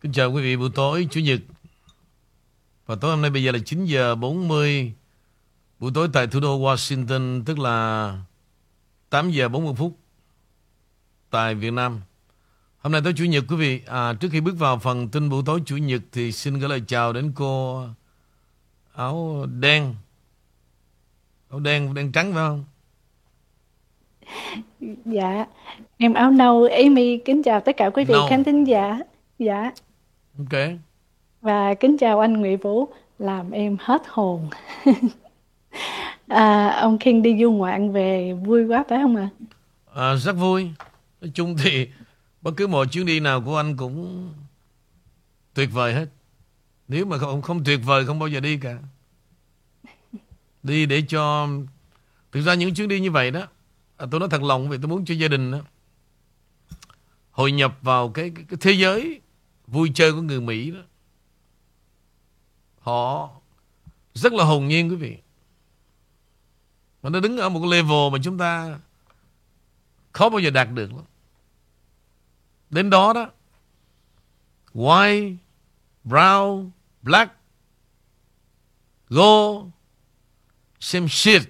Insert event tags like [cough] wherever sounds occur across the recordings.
Kính chào quý vị buổi tối Chủ nhật. Và tối hôm nay bây giờ là 9 giờ 40 Buổi tối tại thủ đô Washington Tức là 8 giờ 40 phút Tại Việt Nam. Hôm nay tối Chủ nhật quý vị à, Trước khi bước vào phần tin buổi tối Chủ nhật Thì xin gửi lời chào đến cô Áo đen. Áo đen, đen trắng phải không? Dạ. Em áo nâu Amy kính chào tất cả quý vị Nâu. khán thính giả. Dạ Ok. Và kính chào anh Nguyễn Vũ Làm em hết hồn. [laughs] À, Ông King đi du ngoạn về vui quá phải không ạ? à, Rất vui. Nói chung thì Bất cứ một chuyến đi nào của anh cũng Tuyệt vời hết. Nếu mà không, không tuyệt vời không bao giờ đi cả. Đi để cho Thực ra những chuyến đi như vậy đó à, Tôi nói thật lòng vì tôi muốn cho gia đình đó Hội nhập vào cái, cái, cái thế giới Vui chơi của người Mỹ đó. Họ Rất là hồn nhiên quý vị. Mà nó đứng ở một cái level mà chúng ta Khó bao giờ đạt được lắm. Đến đó đó, White, Brown, Black Go Same shit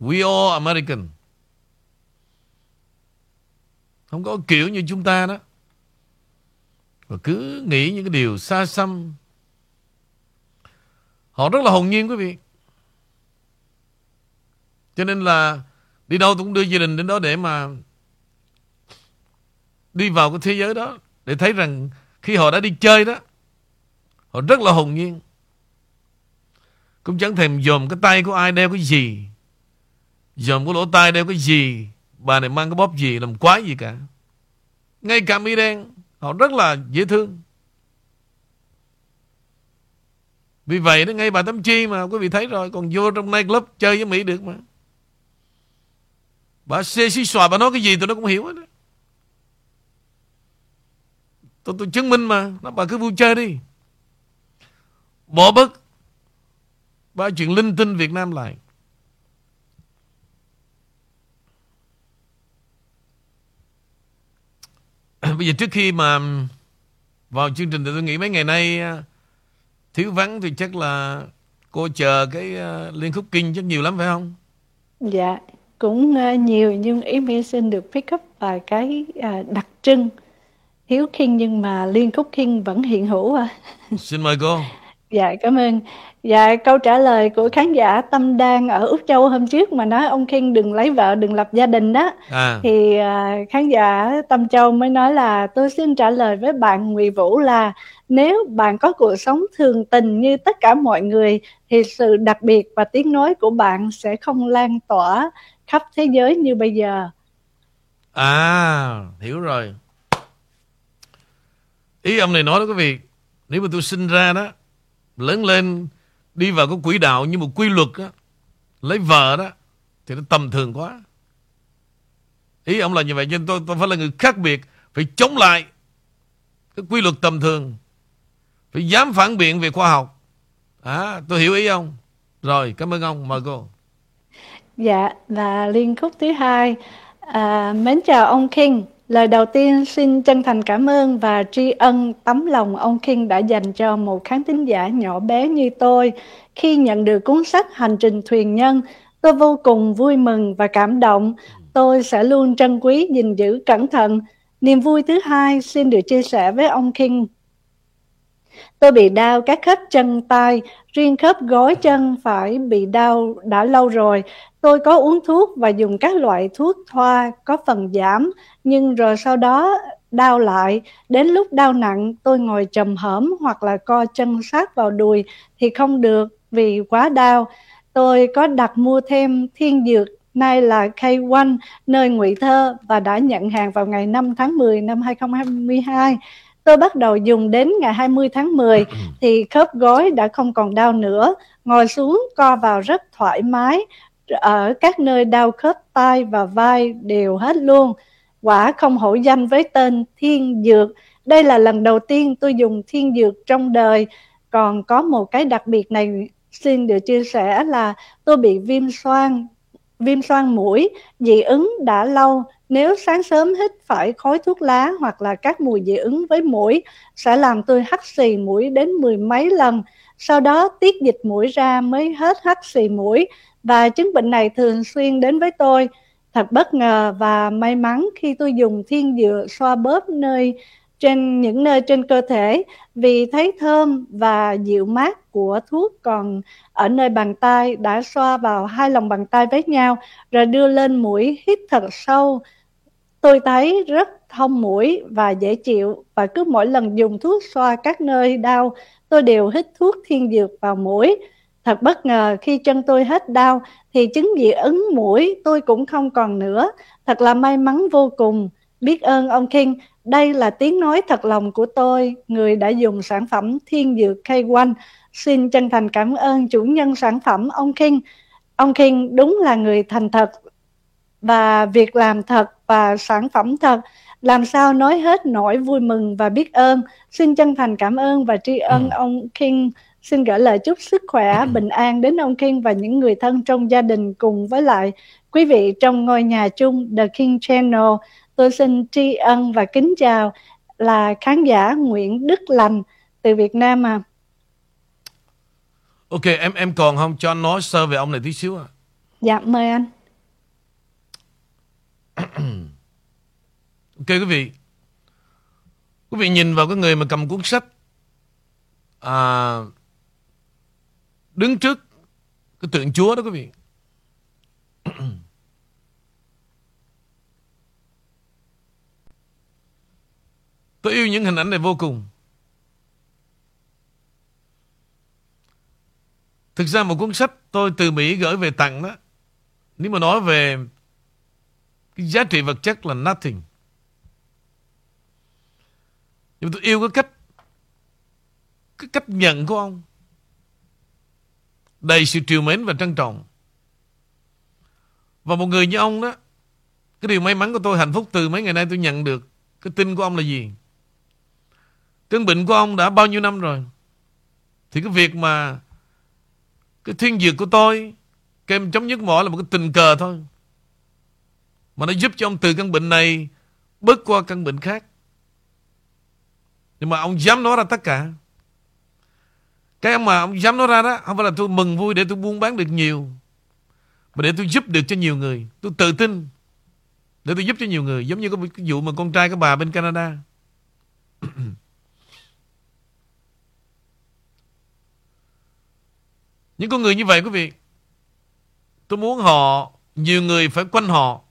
We all American. Không có kiểu như chúng ta đó. Và cứ nghĩ những cái điều xa xăm. Họ rất là hồn nhiên, quý vị. Cho nên là Đi đâu cũng đưa gia đình đến đó để mà Đi vào cái thế giới đó, Để thấy rằng Khi họ đã đi chơi đó, Họ rất là hồn nhiên. Cũng chẳng thèm dòm cái tay của ai đeo cái gì. Dòm cái lỗ tai đeo cái gì. Bà này mang cái bóp gì, Làm quái gì cả. Ngay cả Mỹ đen. Họ rất là dễ thương. Vì vậy nó ngay bà Tâm Chi mà quý vị thấy rồi Còn vô trong nightclub chơi với Mỹ được mà. Bà xê xí xòa bà nói cái gì tụi nó cũng hiểu hết đó. Tôi, tôi chứng minh mà nó Bà cứ vui chơi đi. Bỏ bớt Ba chuyện linh tinh Việt Nam lại. [coughs] Bây giờ trước khi mà Vào chương trình thì tôi nghĩ mấy ngày nay à, Thiếu vắng thì chắc là Cô chờ cái uh, Liên Khúc Kinh chắc nhiều lắm phải không Dạ cũng uh, nhiều nhưng Amy xin được pick up vài cái đặc trưng Hiếu King nhưng mà Liên Khúc King vẫn hiện hữu à. Xin mời cô Dạ cảm ơn. Dạ câu trả lời của khán giả Tâm Đan ở Úc Châu hôm trước mà nói ông King đừng lấy vợ đừng lập gia đình đó. à, Thì à, khán giả Tâm Châu mới nói là tôi xin trả lời với bạn Ngụy Vũ là nếu bạn có cuộc sống thường tình như tất cả mọi người thì sự đặc biệt và tiếng nói của bạn sẽ không lan tỏa khắp thế giới như bây giờ. à Hiểu rồi Ý ông này nói đó quý vị Nếu mà tôi sinh ra đó Lớn lên Đi vào cái quỹ đạo như một quy luật đó, Lấy vợ đó Thì nó tầm thường quá. Ý ông là như vậy Nhưng tôi, tôi phải là người khác biệt Phải chống lại Cái quy luật tầm thường Phải dám phản biện về khoa học. À tôi hiểu ý ông. Rồi cảm ơn ông. Mời cô. Dạ, và liên khúc thứ hai. À, mến chào ông King. Lời đầu tiên xin chân thành cảm ơn và tri ân tấm lòng ông King đã dành cho một khán thính giả nhỏ bé như tôi. Khi nhận được cuốn sách Hành trình thuyền nhân, tôi vô cùng vui mừng và cảm động. Tôi sẽ luôn trân quý, gìn giữ cẩn thận. Niềm vui thứ hai xin được chia sẻ với ông King Tôi bị đau các khớp chân tay, riêng khớp gối chân phải bị đau đã lâu rồi. Tôi có uống thuốc và dùng các loại thuốc thoa có phần giảm, nhưng rồi sau đó đau lại. Đến lúc đau nặng, tôi ngồi trầm hởm hoặc là co chân sát vào đùi thì không được vì quá đau. Tôi có đặt mua thêm thiên dược nay là K1 nơi Ngụy Thơ và đã nhận hàng vào ngày 5 tháng 10 năm 2022. Tôi bắt đầu dùng đến ngày 20 tháng 10 thì khớp gối đã không còn đau nữa, ngồi xuống co vào rất thoải mái, ở các nơi đau khớp tay và vai đều hết luôn. Quả không hổ danh với tên Thiên Dược. Đây là lần đầu tiên tôi dùng Thiên Dược trong đời. Còn có một cái đặc biệt này xin được chia sẻ là tôi bị viêm xoang, viêm xoang mũi, dị ứng đã lâu nếu sáng sớm hít phải khói thuốc lá hoặc là các mùi dị ứng với mũi, sẽ làm tôi hắt xì mũi đến mười mấy lần. Sau đó tiết dịch mũi ra mới hết hắt xì mũi và chứng bệnh này thường xuyên đến với tôi. Thật bất ngờ và may mắn khi tôi dùng thiên dừa xoa bóp nơi trên, những nơi trên cơ thể vì thấy thơm và dịu mát của thuốc còn ở nơi bàn tay đã xoa vào hai lòng bàn tay với nhau rồi đưa lên mũi hít thật sâu tôi thấy rất thông mũi và dễ chịu và cứ mỗi lần dùng thuốc xoa các nơi đau tôi đều hít thuốc thiên dược vào mũi. Thật bất ngờ khi chân tôi hết đau thì chứng dị ứng mũi tôi cũng không còn nữa. Thật là may mắn vô cùng. Biết ơn ông King đây là tiếng nói thật lòng của tôi, người đã dùng sản phẩm thiên dược K1. Xin chân thành cảm ơn chủ nhân sản phẩm ông King. Ông King đúng là người thành thật và việc làm thật và sản phẩm thật. Làm sao nói hết nỗi vui mừng và biết ơn. Xin chân thành cảm ơn và tri ân ừ. ông King. Xin gửi lời chúc sức khỏe, ừ. bình an đến ông King và những người thân trong gia đình cùng với lại quý vị trong ngôi nhà chung The King Channel. Tôi xin tri ân và kính chào là khán giả Nguyễn Đức Lành từ Việt Nam à. Ok, em em còn không cho anh nói sơ về ông này tí xíu à? Dạ, mời anh. [clears throat] ok quý vị. Quý vị nhìn vào cái người mà cầm cuốn sách à, đứng trước cái tượng Chúa đó quý vị. [clears throat] Tôi yêu những hình ảnh này vô cùng. Thực ra một cuốn sách tôi từ Mỹ gửi về tặng đó. Nếu mà nói về cái giá trị vật chất là nothing. Nhưng mà tôi yêu cái cách cái cách nhận của ông. Đầy sự triều mến và trân trọng. Và một người như ông đó, cái điều may mắn của tôi hạnh phúc từ mấy ngày nay tôi nhận được cái tin của ông là gì? Cơn bệnh của ông đã bao nhiêu năm rồi Thì cái việc mà Cái thiên dược của tôi Kem chống nhức mỏi là một cái tình cờ thôi mà nó giúp cho ông từ căn bệnh này Bước qua căn bệnh khác. Nhưng mà ông dám nói ra tất cả. Cái mà ông dám nói ra đó, Không phải là tôi mừng vui để tôi buôn bán được nhiều, Mà để tôi giúp được cho nhiều người. Tôi tự tin Để tôi giúp cho nhiều người, Giống như cái vụ mà con trai của bà bên Canada. [coughs] Những con người như vậy, quý vị, Tôi muốn họ, Nhiều người phải quanh họ.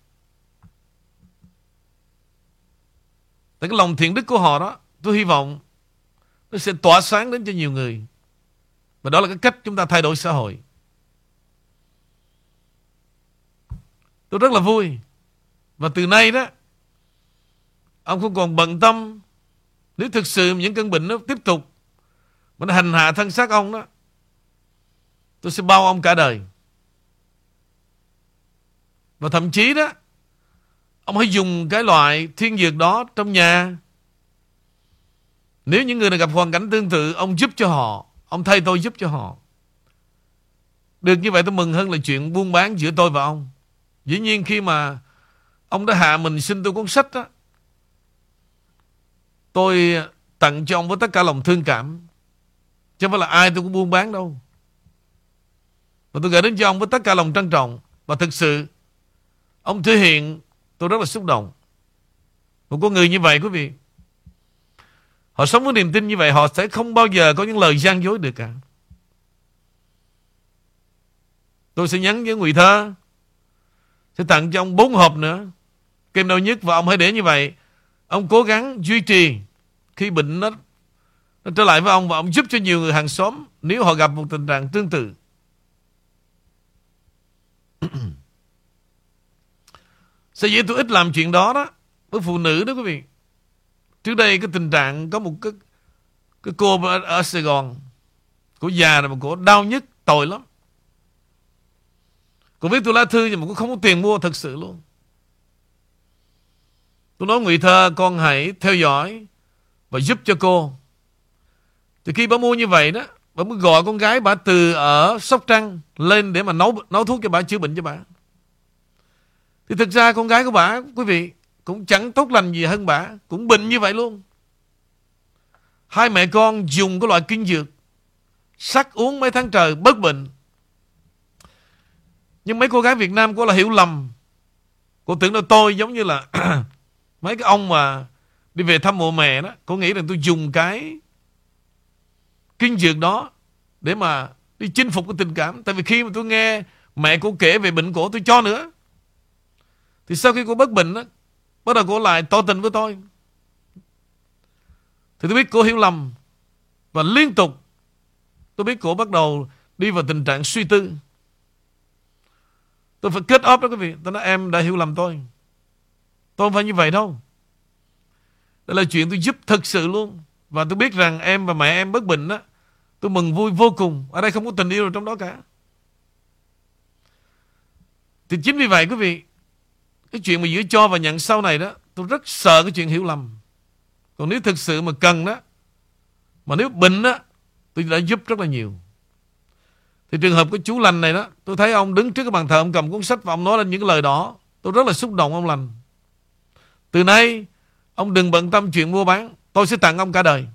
Tại cái lòng thiện đức của họ đó, Tôi hy vọng Nó sẽ tỏa sáng đến cho nhiều người. Và đó là cái cách chúng ta thay đổi xã hội. Tôi rất là vui. Và từ nay đó, Ông không còn bận tâm Nếu thực sự những căn bệnh nó tiếp tục, Mà nó hành hạ thân xác ông đó, Tôi sẽ bao ông cả đời. Và thậm chí đó Ông hãy dùng cái loại thiên dược đó trong nhà. Nếu những người này gặp hoàn cảnh tương tự, Ông giúp cho họ, Ông thay tôi giúp cho họ. Được như vậy tôi mừng hơn là chuyện buôn bán giữa tôi và ông. Dĩ nhiên khi mà Ông đã hạ mình xin tôi cuốn sách đó Tôi tặng cho ông với tất cả lòng thương cảm. Chứ không phải là ai tôi cũng buôn bán đâu. Và tôi gửi đến cho ông với tất cả lòng trân trọng. Và thực sự, Ông thể hiện tôi rất là xúc động. Một con người như vậy quý vị Họ sống với niềm tin như vậy Họ sẽ không bao giờ có những lời gian dối được cả. Tôi sẽ nhắn với Nguyễn Thơ Sẽ tặng cho ông bốn hộp nữa. Kem đau nhất Và ông hãy để như vậy. Ông cố gắng duy trì Khi bệnh nó, nó trở lại với ông Và ông giúp cho nhiều người hàng xóm Nếu họ gặp một tình trạng tương tự. Sao dễ tôi ít làm chuyện đó đó? Với phụ nữ đó quý vị. Trước đây cái tình trạng có một cái Cái cô ở, ở Sài Gòn Cô già là mà cô đau nhất Tồi lắm. Cô viết tôi lá thư nhưng mà cô không có tiền mua thật sự luôn. Tôi nói Ngụy Thơ con hãy theo dõi Và giúp cho cô. Thì khi bà mua như vậy đó Bà mới gọi con gái bà từ ở Sóc Trăng Lên để mà nấu nấu thuốc cho bà chữa bệnh cho bà. Thì thực ra con gái của bà, Quý vị, cũng chẳng tốt lành gì hơn bà. Cũng bệnh như vậy luôn. Hai mẹ con dùng cái loại kinh dược, sắc uống mấy tháng trời bất bệnh. Nhưng mấy cô gái Việt Nam cô là hiểu lầm. Cô tưởng là tôi giống như là [clears throat] mấy cái ông mà đi về thăm mộ mẹ đó. Cô nghĩ rằng tôi dùng cái kinh dược đó để mà đi chinh phục cái tình cảm. Tại vì khi mà tôi nghe mẹ cô kể về bệnh cổ, tôi cho nữa. Thì sau khi cô bất bình đó, bắt đầu cô lại tỏ tình với tôi. Thì tôi biết cô hiểu lầm. Và liên tục tôi biết cô bắt đầu đi vào tình trạng suy tư. Tôi phải kết ốp đó quý vị. Tôi nói em đã hiểu lầm tôi. Tôi không phải như vậy đâu. Đây là chuyện tôi giúp thật sự luôn. Và tôi biết rằng em và mẹ em bất bình đó. Tôi mừng vui vô cùng. Ở đây không có tình yêu nào trong đó cả. Thì chính vì vậy quý vị. Cái chuyện mà giữa cho và nhận sau này đó. Tôi rất sợ cái chuyện hiểu lầm. Còn nếu thực sự mà cần đó. Mà nếu bệnh đó. Tôi đã giúp rất là nhiều. Thì trường hợp của chú lành này đó, tôi thấy ông đứng trước cái bàn thờ, ông cầm cuốn sách và ông nói lên những lời đó. Tôi rất là xúc động ông lành. Từ nay, ông đừng bận tâm chuyện mua bán. Tôi sẽ tặng ông cả đời.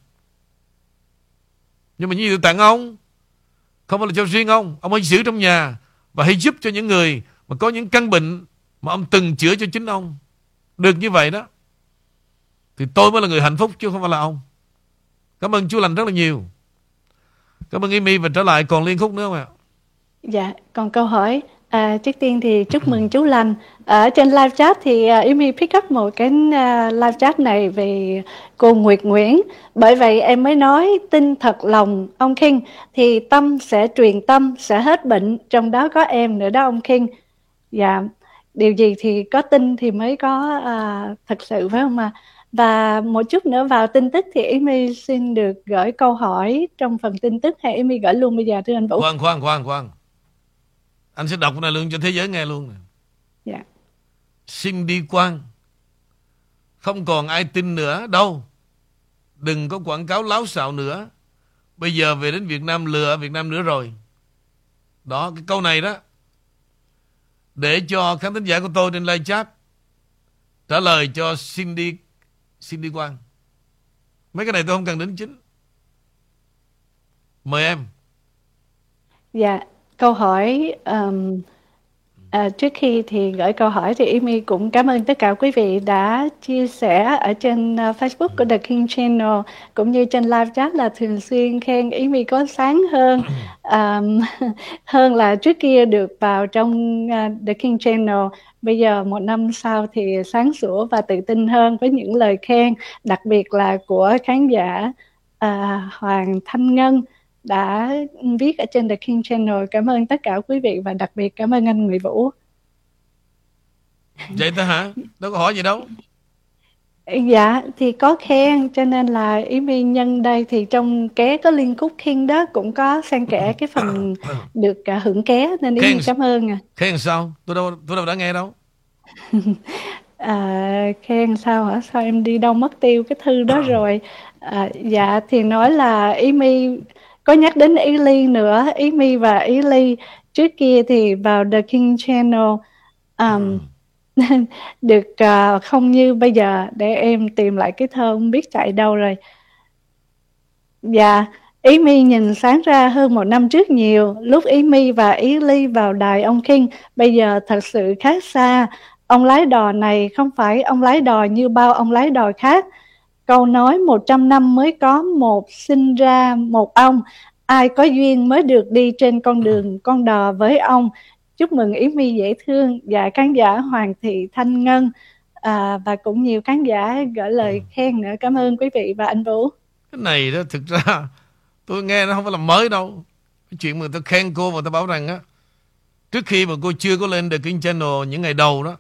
Nhưng mà như tôi tặng ông, không phải là cho riêng ông. Ông hãy giữ trong nhà và hãy giúp cho những người mà có những căn bệnh mà ông từng chữa cho chính ông. Được như vậy đó. Thì tôi mới là người hạnh phúc chứ không phải là ông. Cảm ơn chú lành rất là nhiều. Cảm ơn Amy và trở lại còn liên khúc nữa không ạ? Dạ, còn câu hỏi À, trước tiên thì chúc mừng chú Lành. Ở trên live chat thì à, uh, Amy pick up một cái uh, live chat này về cô Nguyệt Nguyễn. Bởi vậy em mới nói tin thật lòng ông King thì tâm sẽ truyền tâm, sẽ hết bệnh. Trong đó có em nữa đó ông King. Dạ, điều gì thì có tin thì mới có uh, thật sự phải không ạ? À? Và một chút nữa vào tin tức thì Amy xin được gửi câu hỏi trong phần tin tức hay Amy gửi luôn bây giờ thưa anh Vũ? Khoan, khoan, khoan, khoan. Anh sẽ đọc này luôn cho thế giới nghe luôn. Dạ. Xin đi quan. Không còn ai tin nữa đâu. Đừng có quảng cáo láo xạo nữa. Bây giờ về đến Việt Nam lừa Việt Nam nữa rồi. Đó, cái câu này đó. Để cho khán thính giả của tôi trên live chat trả lời cho Cindy Cindy Quang. Mấy cái này tôi không cần đến chính. Mời em. Dạ Câu hỏi um, À, trước khi thì gửi câu hỏi thì Amy cũng cảm ơn tất cả quý vị đã chia sẻ ở trên uh, Facebook của The King Channel cũng như trên live chat là thường xuyên khen Amy có sáng hơn [coughs] um, [laughs] hơn là trước kia được vào trong uh, The King Channel. Bây giờ một năm sau thì sáng sủa và tự tin hơn với những lời khen đặc biệt là của khán giả uh, Hoàng Thanh Ngân đã viết ở trên The King Channel. Cảm ơn tất cả quý vị và đặc biệt cảm ơn anh Nguyễn Vũ. Vậy thôi hả? Đâu có hỏi gì đâu. Dạ, thì có khen cho nên là ý mi nhân đây thì trong ké có liên khúc khen đó cũng có xen kẽ cái phần [coughs] được uh, hưởng ké nên ý mi cảm ơn à. Khen sao? Tôi đâu tôi đâu đã nghe đâu. [laughs] à, khen sao hả? Sao em đi đâu mất tiêu cái thư đó rồi? À, dạ thì nói là ý mi có nhắc đến Ý Ly nữa Ý Mi và Ý Ly. Trước kia thì vào The King Channel um, ừ. [laughs] được uh, không như bây giờ để em tìm lại cái thơ không biết chạy đâu rồi. Dạ Ý Mi nhìn sáng ra hơn một năm trước nhiều. Lúc Ý Mi và Ý Ly vào đài ông King bây giờ thật sự khác xa. Ông lái đò này không phải ông lái đò như bao ông lái đò khác Câu nói 100 năm mới có một sinh ra một ông, ai có duyên mới được đi trên con đường con đò với ông. Chúc mừng Ý My dễ thương và khán giả Hoàng Thị Thanh Ngân à, và cũng nhiều khán giả gửi lời ừ. khen nữa. Cảm ơn quý vị và anh Vũ. Cái này đó thực ra tôi nghe nó không phải là mới đâu. Cái chuyện mà tôi khen cô và tôi bảo rằng á trước khi mà cô chưa có lên The King Channel những ngày đầu đó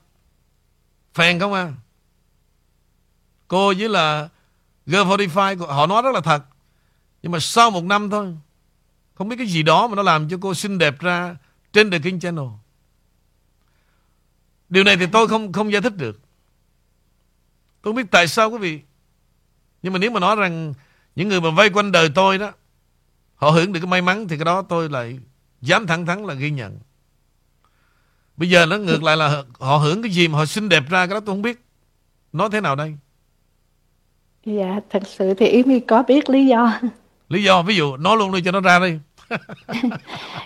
fan không à cô với là G45 họ nói rất là thật. Nhưng mà sau một năm thôi, không biết cái gì đó mà nó làm cho cô xinh đẹp ra trên The King Channel. Điều này thì tôi không không giải thích được. Tôi không biết tại sao quý vị. Nhưng mà nếu mà nói rằng những người mà vây quanh đời tôi đó, họ hưởng được cái may mắn thì cái đó tôi lại dám thẳng thắn là ghi nhận. Bây giờ nó ngược lại là họ hưởng cái gì mà họ xinh đẹp ra cái đó tôi không biết. nói thế nào đây? Dạ, thật sự thì ý mi có biết lý do. Lý do, ví dụ, nói luôn đi cho nó ra đi. [laughs]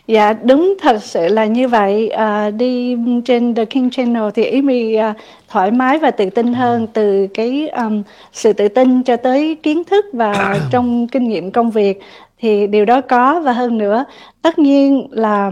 dạ đúng thật sự là như vậy à, đi trên The King Channel thì ý mi à, thoải mái và tự tin hơn từ cái um, sự tự tin cho tới kiến thức và [coughs] trong kinh nghiệm công việc thì điều đó có và hơn nữa tất nhiên là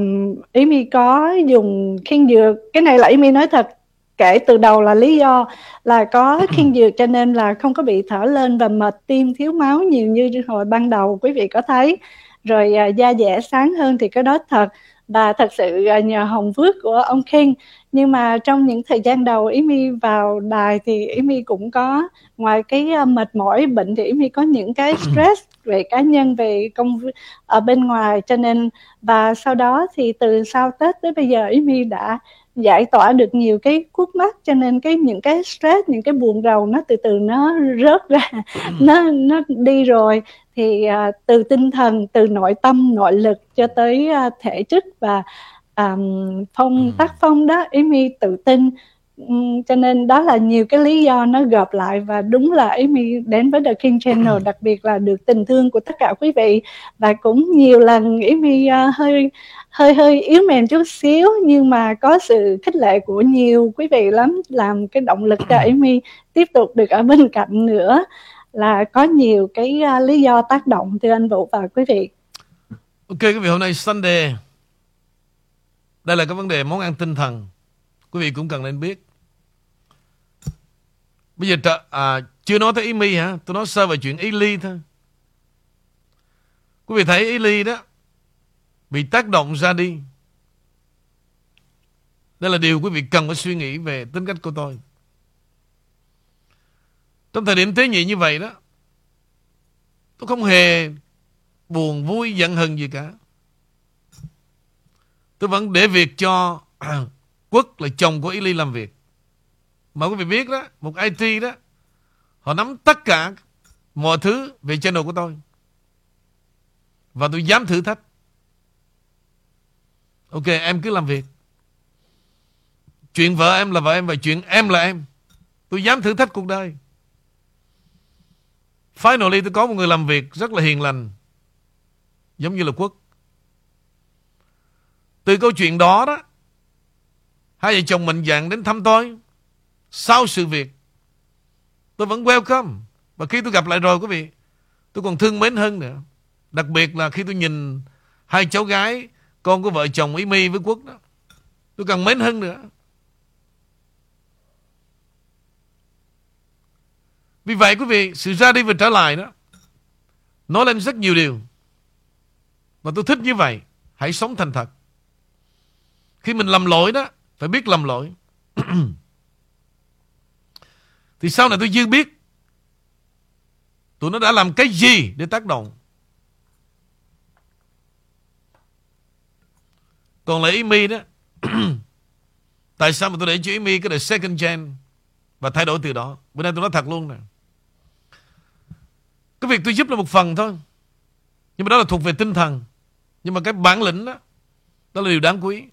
ý mi có dùng khiên dược cái này là ý mi nói thật kể từ đầu là lý do là có khiên dược cho nên là không có bị thở lên và mệt tim thiếu máu nhiều như hồi ban đầu quý vị có thấy. Rồi à, da dẻ sáng hơn thì cái đó thật. Và thật sự à, nhờ hồng phước của ông King nhưng mà trong những thời gian đầu ý mi vào đài thì ý mi cũng có ngoài cái uh, mệt mỏi bệnh thì ý mi có những cái [coughs] stress về cá nhân về công ở bên ngoài. Cho nên và sau đó thì từ sau tết tới bây giờ ý mi đã giải tỏa được nhiều cái khúc mắc cho nên cái những cái stress những cái buồn rầu nó từ từ nó rớt ra nó nó đi rồi thì uh, từ tinh thần từ nội tâm nội lực cho tới uh, thể chất và um, phong ừ. tác phong đó ý mi tự tin cho nên đó là nhiều cái lý do nó gộp lại và đúng là mi đến với The King Channel ừ. đặc biệt là được tình thương của tất cả quý vị và cũng nhiều lần mi uh, hơi hơi hơi yếu mềm chút xíu nhưng mà có sự khích lệ của nhiều quý vị lắm làm cái động lực cho mi tiếp tục được ở bên cạnh nữa là có nhiều cái uh, lý do tác động từ anh Vũ và quý vị. Ok quý vị hôm nay Sunday đây là cái vấn đề món ăn tinh thần quý vị cũng cần nên biết. Bây giờ à, chưa nói tới ý mi hả? Tôi nói sơ về chuyện ý ly thôi. Quý vị thấy ý ly đó bị tác động ra đi. Đây là điều quý vị cần phải suy nghĩ về tính cách của tôi. Trong thời điểm tế nhị như vậy đó Tôi không hề buồn vui giận hờn gì cả Tôi vẫn để việc cho [clears throat] Quốc là chồng của Ili làm việc mà quý vị biết đó Một IT đó Họ nắm tất cả mọi thứ về channel của tôi Và tôi dám thử thách Ok em cứ làm việc Chuyện vợ em là vợ em Và chuyện em là em Tôi dám thử thách cuộc đời Finally tôi có một người làm việc rất là hiền lành. Giống như là Quốc. Từ câu chuyện đó đó, hai vợ chồng mình dạng đến thăm tôi. Sau sự việc, tôi vẫn welcome. Và khi tôi gặp lại rồi quý vị, tôi còn thương mến hơn nữa. Đặc biệt là khi tôi nhìn hai cháu gái, con của vợ chồng Ý My với Quốc đó. Tôi càng mến hơn nữa. Vì vậy quý vị, sự ra đi và trở lại đó, nói lên rất nhiều điều. Và tôi thích như vậy. Hãy sống thành thật. Khi mình làm lỗi đó, phải biết làm lỗi. [clears throat] thì sau này tôi dư biết tụi nó đã làm cái gì để tác động. Còn lại Amy đó, [clears throat] tại sao mà tôi để cho Amy cái đời second gen và thay đổi từ đó. Bữa nay tôi nói thật luôn nè. Cái việc tôi giúp là một phần thôi Nhưng mà đó là thuộc về tinh thần Nhưng mà cái bản lĩnh đó Đó là điều đáng quý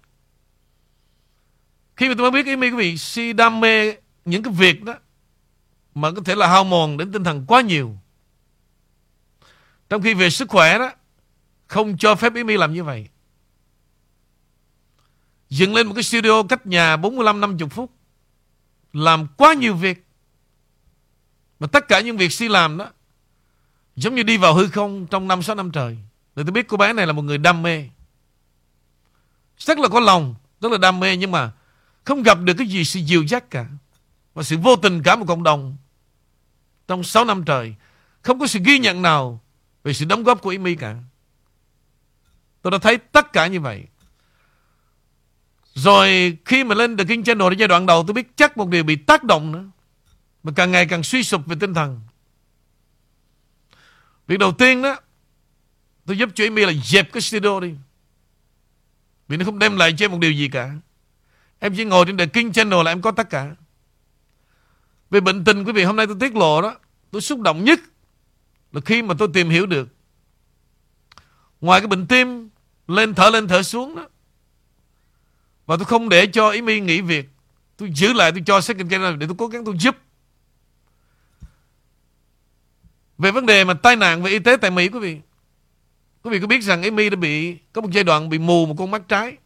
Khi mà tôi mới biết Amy quý vị Si đam mê những cái việc đó mà có thể là hao mòn đến tinh thần quá nhiều Trong khi về sức khỏe đó Không cho phép Yến mi làm như vậy Dựng lên một cái studio cách nhà 45-50 phút Làm quá nhiều việc Mà tất cả những việc Si làm đó Giống như đi vào hư không trong 5-6 năm trời. Để tôi biết cô bé này là một người đam mê. Rất là có lòng, rất là đam mê nhưng mà không gặp được cái gì sự dịu dắt cả. Và sự vô tình cả một cộng đồng trong 6 năm trời. Không có sự ghi nhận nào về sự đóng góp của Amy cả. Tôi đã thấy tất cả như vậy. Rồi khi mà lên The King Channel giai đoạn đầu, tôi biết chắc một điều bị tác động nữa. Mà càng ngày càng suy sụp về tinh thần. Việc đầu tiên đó, Tôi giúp cho Amy là dẹp cái studio đi Vì nó không đem lại cho em một điều gì cả Em chỉ ngồi trên The King Channel là em có tất cả về bệnh tình, quý vị, hôm nay tôi tiết lộ đó, Tôi xúc động nhất Là khi mà tôi tìm hiểu được Ngoài cái bệnh tim Lên thở lên thở xuống đó, Và tôi không để cho Amy nghỉ việc, Tôi giữ lại, tôi cho second channel để tôi cố gắng tôi giúp về vấn đề mà tai nạn về y tế tại Mỹ, quý vị. Quý vị có biết rằng Amy đã bị, có một giai đoạn bị mù một con mắt trái.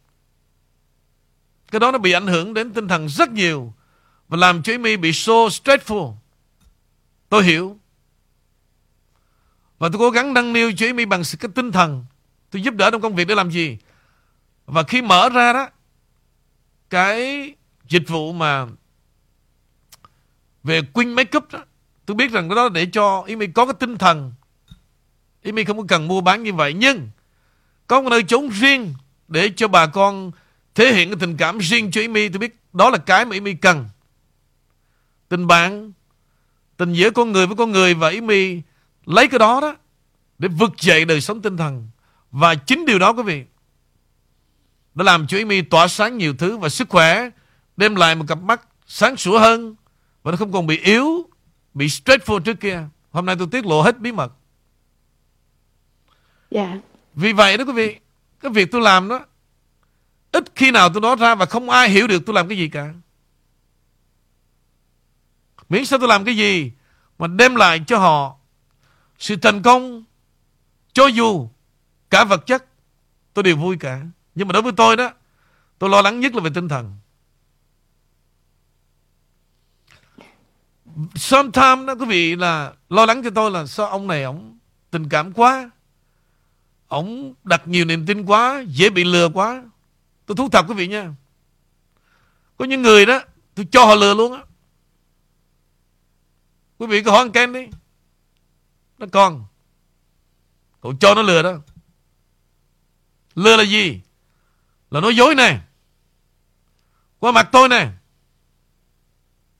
Cái đó nó bị ảnh hưởng đến tinh thần rất nhiều và làm cho Amy bị so stressful. Tôi hiểu. Và tôi cố gắng nâng niu cho Amy bằng sự cái tinh thần. Tôi giúp đỡ trong công việc để làm gì? Và khi mở ra đó, cái dịch vụ mà về Queen Makeup đó, tôi biết rằng đó để cho Amy có cái tinh thần Amy không cần mua bán như vậy nhưng có một nơi trốn riêng để cho bà con thể hiện cái tình cảm riêng cho Amy tôi biết đó là cái mà Amy cần tình bạn tình giữa con người với con người và Amy lấy cái đó đó để vực dậy đời sống tinh thần. Và chính điều đó quý vị đã làm cho Amy tỏa sáng nhiều thứ và sức khỏe đem lại một cặp mắt sáng sủa hơn và nó không còn bị yếu bị stressful trước kia. Hôm nay tôi tiết lộ hết bí mật. Dạ. Vì vậy đó quý vị cái việc tôi làm đó ít khi nào tôi nói ra và không ai hiểu được tôi làm cái gì cả miễn sao tôi làm cái gì mà đem lại cho họ sự thành công, cho dù cả vật chất, tôi đều vui cả. Nhưng mà đối với tôi đó, tôi lo lắng nhất là về tinh thần. Sometimes đó quý vị là lo lắng cho tôi là sao ông này ông tình cảm quá ông đặt nhiều niềm tin quá, dễ bị lừa quá. Tôi thú thật quý vị nha. Có những người đó, tôi cho họ lừa luôn á quý vị có hỏi anh Ken đi. Nó con, cậu cho nó lừa đó. Lừa là gì? Là nói dối nè. Qua mặt tôi nè.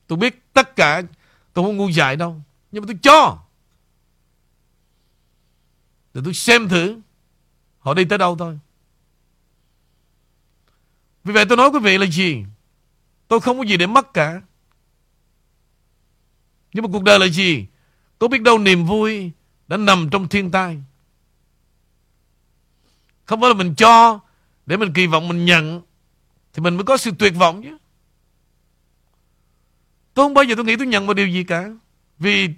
Tôi biết tất cả, Tôi không ngu dại đâu, Nhưng mà tôi cho. Để tôi xem thử, Họ đi tới đâu thôi. Vì vậy tôi nói quý vị là gì? Tôi không có gì để mất cả. Nhưng mà cuộc đời là gì Có biết đâu niềm vui Đã nằm trong thiên tai Không phải là mình cho Để mình kỳ vọng, mình nhận Thì mình mới có sự tuyệt vọng chứ Tôi không bao giờ tôi nghĩ tôi nhận một điều gì cả. Vì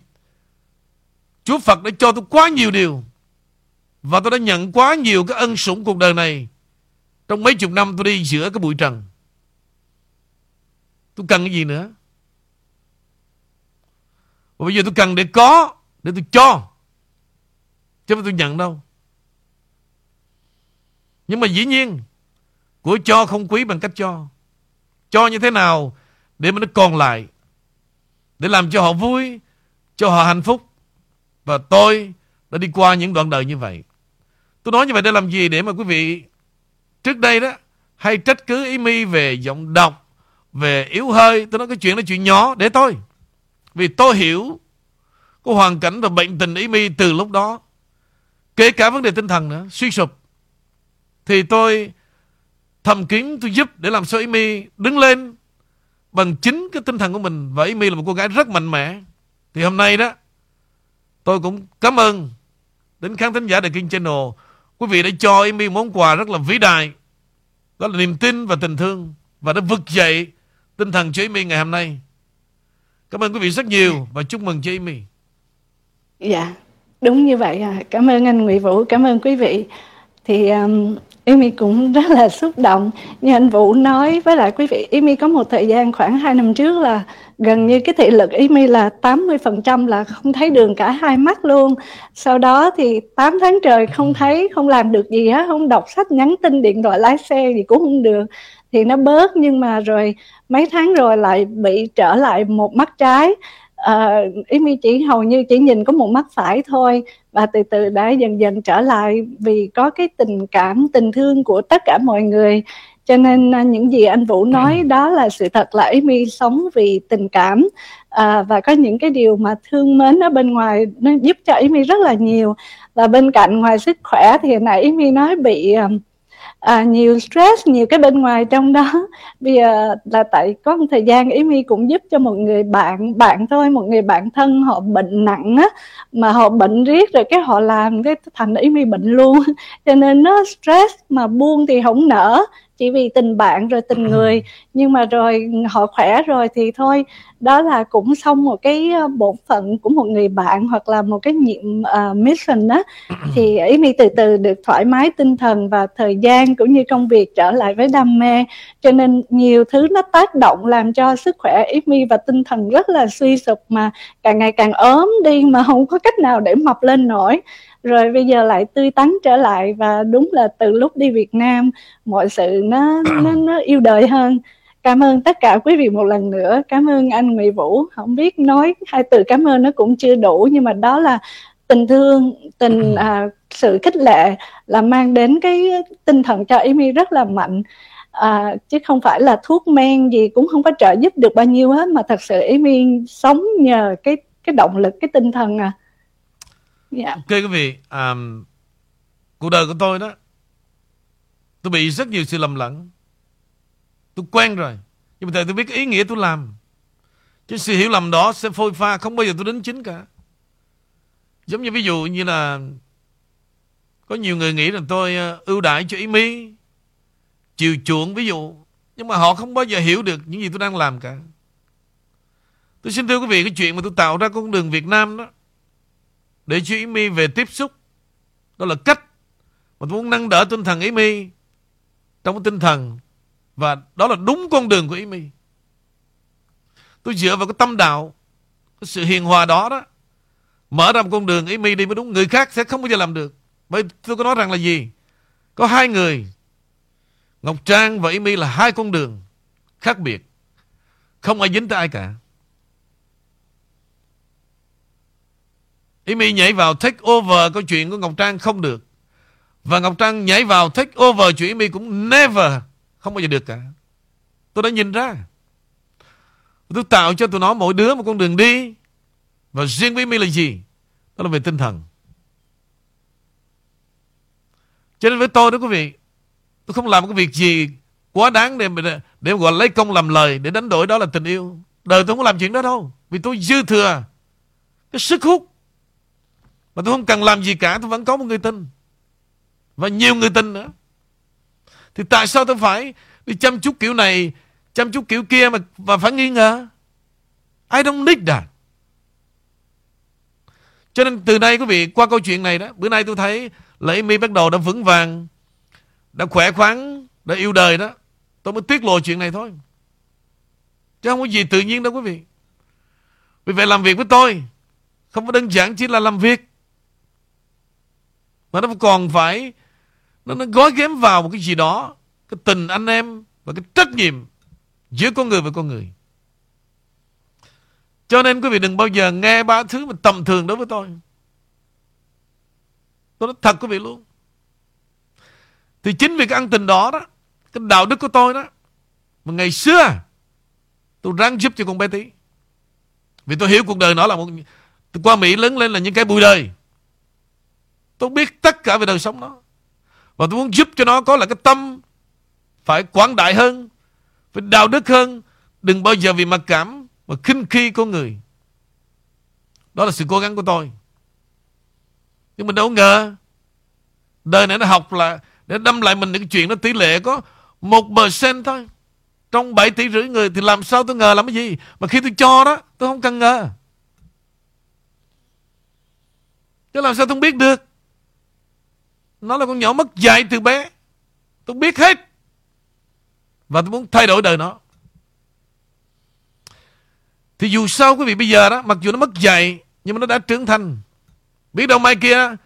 Chúa Phật đã cho tôi quá nhiều điều. Và tôi đã nhận quá nhiều cái ân sủng cuộc đời này. Trong mấy chục năm tôi đi giữa cái bụi trần. Tôi cần cái gì nữa? Và bây giờ tôi cần để có, để tôi cho. Chứ không tôi nhận đâu. Nhưng mà dĩ nhiên, của cho không quý bằng cách cho. Cho như thế nào để mà nó còn lại để làm cho họ vui, cho họ hạnh phúc. Và tôi đã đi qua những đoạn đời như vậy. Tôi nói như vậy để làm gì? Để mà quý vị trước đây đó hay trách cứ ý mi về giọng đọc, về yếu hơi. Tôi nói cái chuyện đó chuyện nhỏ để tôi. Vì tôi hiểu cái hoàn cảnh và bệnh tình ý mi từ lúc đó. Kể cả vấn đề tinh thần nữa, suy sụp. Thì tôi thầm kiếm tôi giúp để làm sao ý mi đứng lên bằng chính cái tinh thần của mình. Và Amy là một cô gái rất mạnh mẽ. Thì hôm nay đó tôi cũng cảm ơn đến khán thính giả The King Channel. Quý vị đã cho Amy món quà rất là vĩ đại. Đó là niềm tin và tình thương. Và đã vực dậy tinh thần cho Amy ngày hôm nay cảm ơn quý vị rất nhiều và chúc mừng cho Amy dạ đúng như vậy à. Cảm ơn anh Nguyễn Vũ cảm ơn quý vị. Thì um, Amy cũng [laughs] rất là xúc động. Như anh Vũ nói với lại quý vị Amy có một thời gian khoảng 2 năm trước là gần như cái thị lực Amy là 80% là không thấy đường cả hai mắt luôn. Sau đó thì 8 tháng trời không thấy không làm được gì á không đọc sách nhắn tin điện thoại lái xe gì cũng không được. Thì nó bớt nhưng mà rồi mấy tháng rồi lại bị trở lại một mắt trái. Uh, Amy chỉ hầu như chỉ nhìn có một mắt phải thôi và từ từ đã dần dần trở lại vì có cái tình cảm tình thương của tất cả mọi người. Cho nên à, những gì anh Vũ nói đó là sự thật là Amy sống vì tình cảm. À, và có những cái điều mà thương mến ở bên ngoài nó giúp cho Amy rất là nhiều. Và bên cạnh ngoài sức khỏe thì nãy Amy nói bị uh, à, nhiều stress nhiều cái bên ngoài trong đó. [laughs] Bây giờ là tại có một thời gian Amy cũng giúp cho một người bạn bạn thôi một người bạn thân họ bệnh nặng á mà họ bệnh riết rồi cái họ làm cái thành Amy bệnh luôn. [laughs] Cho nên nó stress mà buông thì không nở chỉ vì tình bạn rồi tình người nhưng mà rồi họ khỏe rồi thì thôi. Đó là cũng xong một cái ờ, bổn phận của một người bạn hoặc là một cái nhiệm uh, mission đó thì ý mi từ từ được thoải mái tinh thần và thời gian cũng như công việc trở lại với đam mê. Cho nên nhiều thứ nó tác động làm cho sức khỏe ý mi và tinh thần rất là suy sụp mà càng ngày càng ốm đi mà không có cách nào để mập lên nổi rồi bây giờ lại tươi tắn trở lại và đúng là từ lúc đi Việt Nam mọi sự nó [clears throat] nó nó yêu đời hơn. Cảm ơn tất cả quý vị một lần nữa. Cảm ơn anh Nguyễn Vũ. Không biết nói hai từ cảm ơn nó cũng chưa đủ nhưng mà đó là tình thương tình à, sự khích lệ là mang đến cái tinh thần cho Amy rất là mạnh. À, chứ không phải là thuốc men gì cũng không có trợ giúp được bao nhiêu hết mà thật sự Amy sống nhờ cái cái động lực cái tinh thần à yeah. ok quý vị um, cuộc đời của tôi đó tôi bị rất nhiều sự lầm lẫn. Tôi quen rồi nhưng mà tôi biết ý nghĩa tôi làm. Chứ sự hiểu lầm đó sẽ phôi pha không bao giờ tôi đến chính cả. Giống như ví dụ như là có nhiều người nghĩ là tôi ờ, ưu đãi cho ý mi chiều chuộng ví dụ nhưng mà họ không bao giờ hiểu được những gì tôi đang làm cả. Tôi xin thưa quý vị cái chuyện mà tôi tạo ra con đường Việt Nam đó để cho Ý Mi về tiếp xúc. Đó là cách mà tôi muốn nâng đỡ tinh thần Ý Mi trong cái tinh thần và đó là đúng con đường của Ý Mi. Tôi dựa vào cái tâm đạo, cái sự hiền hòa đó đó, mở ra một con đường Ý Mi đi mới đúng. Người khác sẽ không bao giờ làm được. Bởi tôi có nói rằng là gì? Có hai người, Ngọc Trang và Ý Mi là hai con đường khác biệt. Không ai dính tới ai cả. Amy nhảy vào take over câu chuyện của Ngọc Trang không được. Và Ngọc Trang nhảy vào take over chuyện Amy cũng never, không bao giờ được cả. Tôi đã nhìn ra. Tôi tạo cho tụi nó mỗi đứa một con đường đi. Và riêng với Amy là gì? Đó là về tinh thần. Cho nên với tôi đó quý vị, tôi không làm cái việc gì quá đáng để để gọi lấy công làm lời để đánh đổi đó là tình yêu. Đời tôi không làm chuyện đó đâu. Vì tôi dư thừa cái sức hút mà tôi không cần làm gì cả, Tôi vẫn có một người tin Và nhiều người tin nữa. Thì tại sao tôi phải đi chăm chút kiểu này, Chăm chút kiểu kia mà Và phải nghi ngờ? I don't need that. Cho nên từ nay quý vị, Qua câu chuyện này đó, Bữa nay tôi thấy Lễ mi bắt đầu đã vững vàng, Đã khỏe khoắn, Đã yêu đời đó. Tôi mới tiết lộ chuyện này thôi. Chứ không có gì tự nhiên đâu quý vị. Vì vậy làm việc với tôi Không có đơn giản chỉ là làm việc mà nó còn phải nó, nó gói ghém vào một cái gì đó cái tình anh em và cái trách nhiệm giữa con người và con người. Cho nên quý vị đừng bao giờ nghe ba thứ mà tầm thường đối với tôi. Tôi nói thật quý vị luôn. Thì chính vì cái ăn tình đó đó cái đạo đức của tôi đó mà ngày xưa tôi ráng giúp cho con bé tí. Vì tôi hiểu cuộc đời nó là một tôi qua Mỹ lớn lên là những cái bụi đời. Tôi biết tất cả về đời sống nó. Và tôi muốn giúp cho nó có là cái tâm phải quảng đại hơn, phải đạo đức hơn. Đừng bao giờ vì mặc cảm mà khinh khi con người. Đó là sự cố gắng của tôi. Nhưng mình đâu ngờ đời này nó học là để đâm lại mình cái chuyện nó tỷ lệ có một percent thôi. Trong 7 tỷ rưỡi người thì làm sao tôi ngờ làm cái gì. Mà khi tôi cho đó tôi không cần ngờ. Chứ làm sao tôi không biết được. Nó là con nhỏ mất dạy từ bé. Tôi biết hết. Và tôi muốn thay đổi đời nó. Thì dù sao quý vị bây giờ đó, Mặc dù nó mất dạy, Nhưng mà nó đã trưởng thành. Biết đâu mai kia,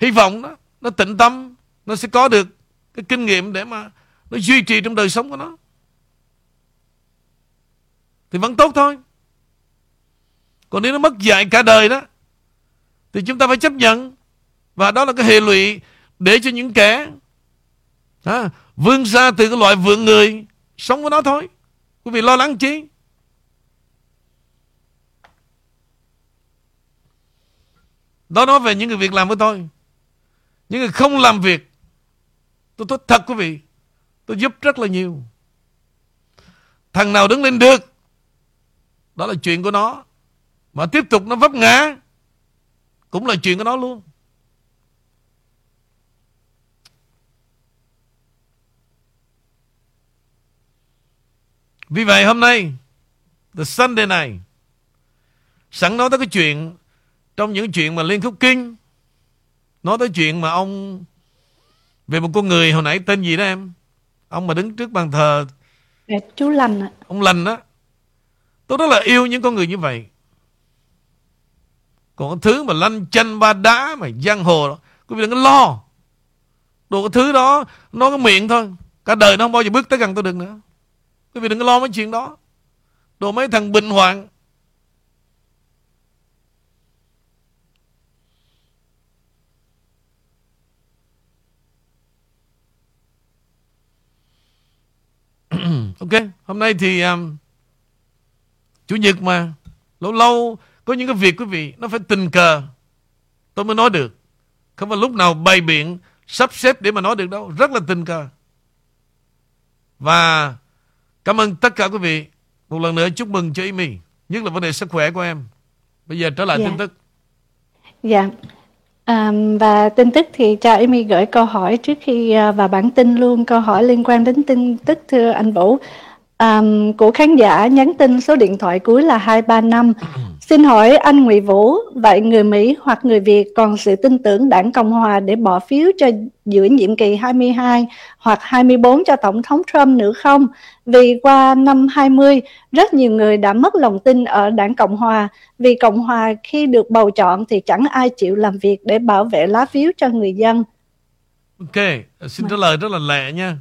Hy vọng đó, Nó tịnh tâm, Nó sẽ có được Cái kinh nghiệm để mà Nó duy trì trong đời sống của nó. Thì vẫn tốt thôi. Còn nếu nó mất dạy cả đời đó, Thì chúng ta phải chấp nhận. Và đó là cái hệ lụy để cho những kẻ à, vươn xa từ cái loại vượng người sống với nó thôi. Quý vị lo lắng chi? Đó nói về những người việc làm với tôi. Những người không làm việc. Tôi nói thật quý vị. Tôi giúp rất là nhiều. Thằng nào đứng lên được. Đó là chuyện của nó. Mà tiếp tục nó vấp ngã. Cũng là chuyện của nó luôn. Vì vậy hôm nay, The Sunday này, sẵn nói tới cái chuyện, trong những chuyện mà Liên Khúc Kinh, nói tới chuyện mà ông, về một con người hồi nãy tên gì đó em? Ông mà đứng trước bàn thờ. Dạ, chú Lành ạ. Ông Lành đó. Tôi rất là yêu những con người như vậy. Còn cái thứ mà lanh chanh ba đá mà giang hồ đó, quý vị đừng có lo. Đồ cái thứ đó nó có miệng thôi. Cả đời nó không bao giờ bước tới gần tôi được nữa. Quý vị đừng có lo mấy chuyện đó. Đồ mấy thằng bình hoạn. [clears throat] ok, hôm nay thì um, Chủ nhật mà Lâu lâu có những cái việc quý vị Nó phải tình cờ Tôi mới nói được Không phải lúc nào bày biện Sắp xếp để mà nói được đâu Rất là tình cờ Và cảm ơn tất cả quý vị. Một lần nữa chúc mừng cho Amy Nhất là vấn đề sức khỏe của em. Bây giờ trở lại Dạ. tin tức. Dạ. À, và tin tức thì cho Amy gửi câu hỏi trước khi à, vào bản tin luôn. Câu hỏi liên quan đến tin tức thưa anh Vũ um, của khán giả nhắn tin số điện thoại cuối là 235 xin hỏi anh Nguyễn Vũ vậy người Mỹ hoặc người Việt còn sự tin tưởng đảng Cộng Hòa để bỏ phiếu cho giữa nhiệm kỳ 22 hoặc 24 cho Tổng thống Trump nữa không? Vì qua năm 20 rất nhiều người đã mất lòng tin ở đảng Cộng Hòa. Vì Cộng Hòa khi được bầu chọn thì chẳng ai chịu làm việc để bảo vệ lá phiếu cho người dân. Ok Xin trả lời rất là lẹ nha.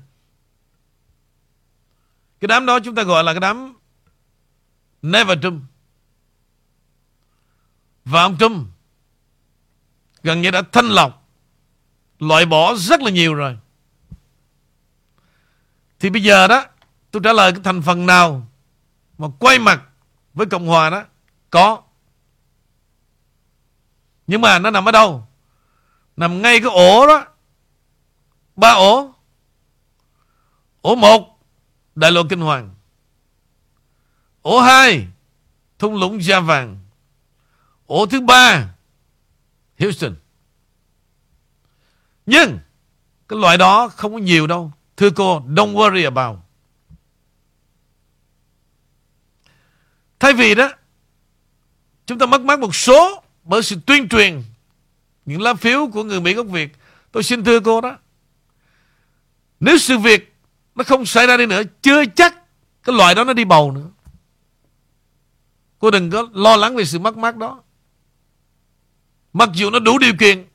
Cái đám đó chúng ta gọi là cái đám Never Trump. Và ông Trump Gần như đã thanh lọc, Loại bỏ rất là nhiều rồi. Thì bây giờ đó, Tôi trả lời cái thành phần nào Mà quay mặt với Cộng Hòa đó, Có. Nhưng mà nó nằm ở đâu? Nằm ngay cái ổ đó. Ba ổ. Ổ một. Đại lộ Kinh Hoàng. Ổ hai, Thung lũng Gia Vàng. Ổ thứ ba, Houston. Nhưng, Cái loại đó không có nhiều đâu. Thưa cô, Don't worry about. Thay vì đó, Chúng ta mất mát một số Bởi sự tuyên truyền, Những lá phiếu của người Mỹ gốc Việt. Tôi xin thưa cô đó, Nếu sự việc nó không xảy ra đi nữa. Chưa chắc Cái loại đó nó đi bầu nữa. Cô đừng có lo lắng về sự mất mát đó. Mặc dù nó đủ điều kiện,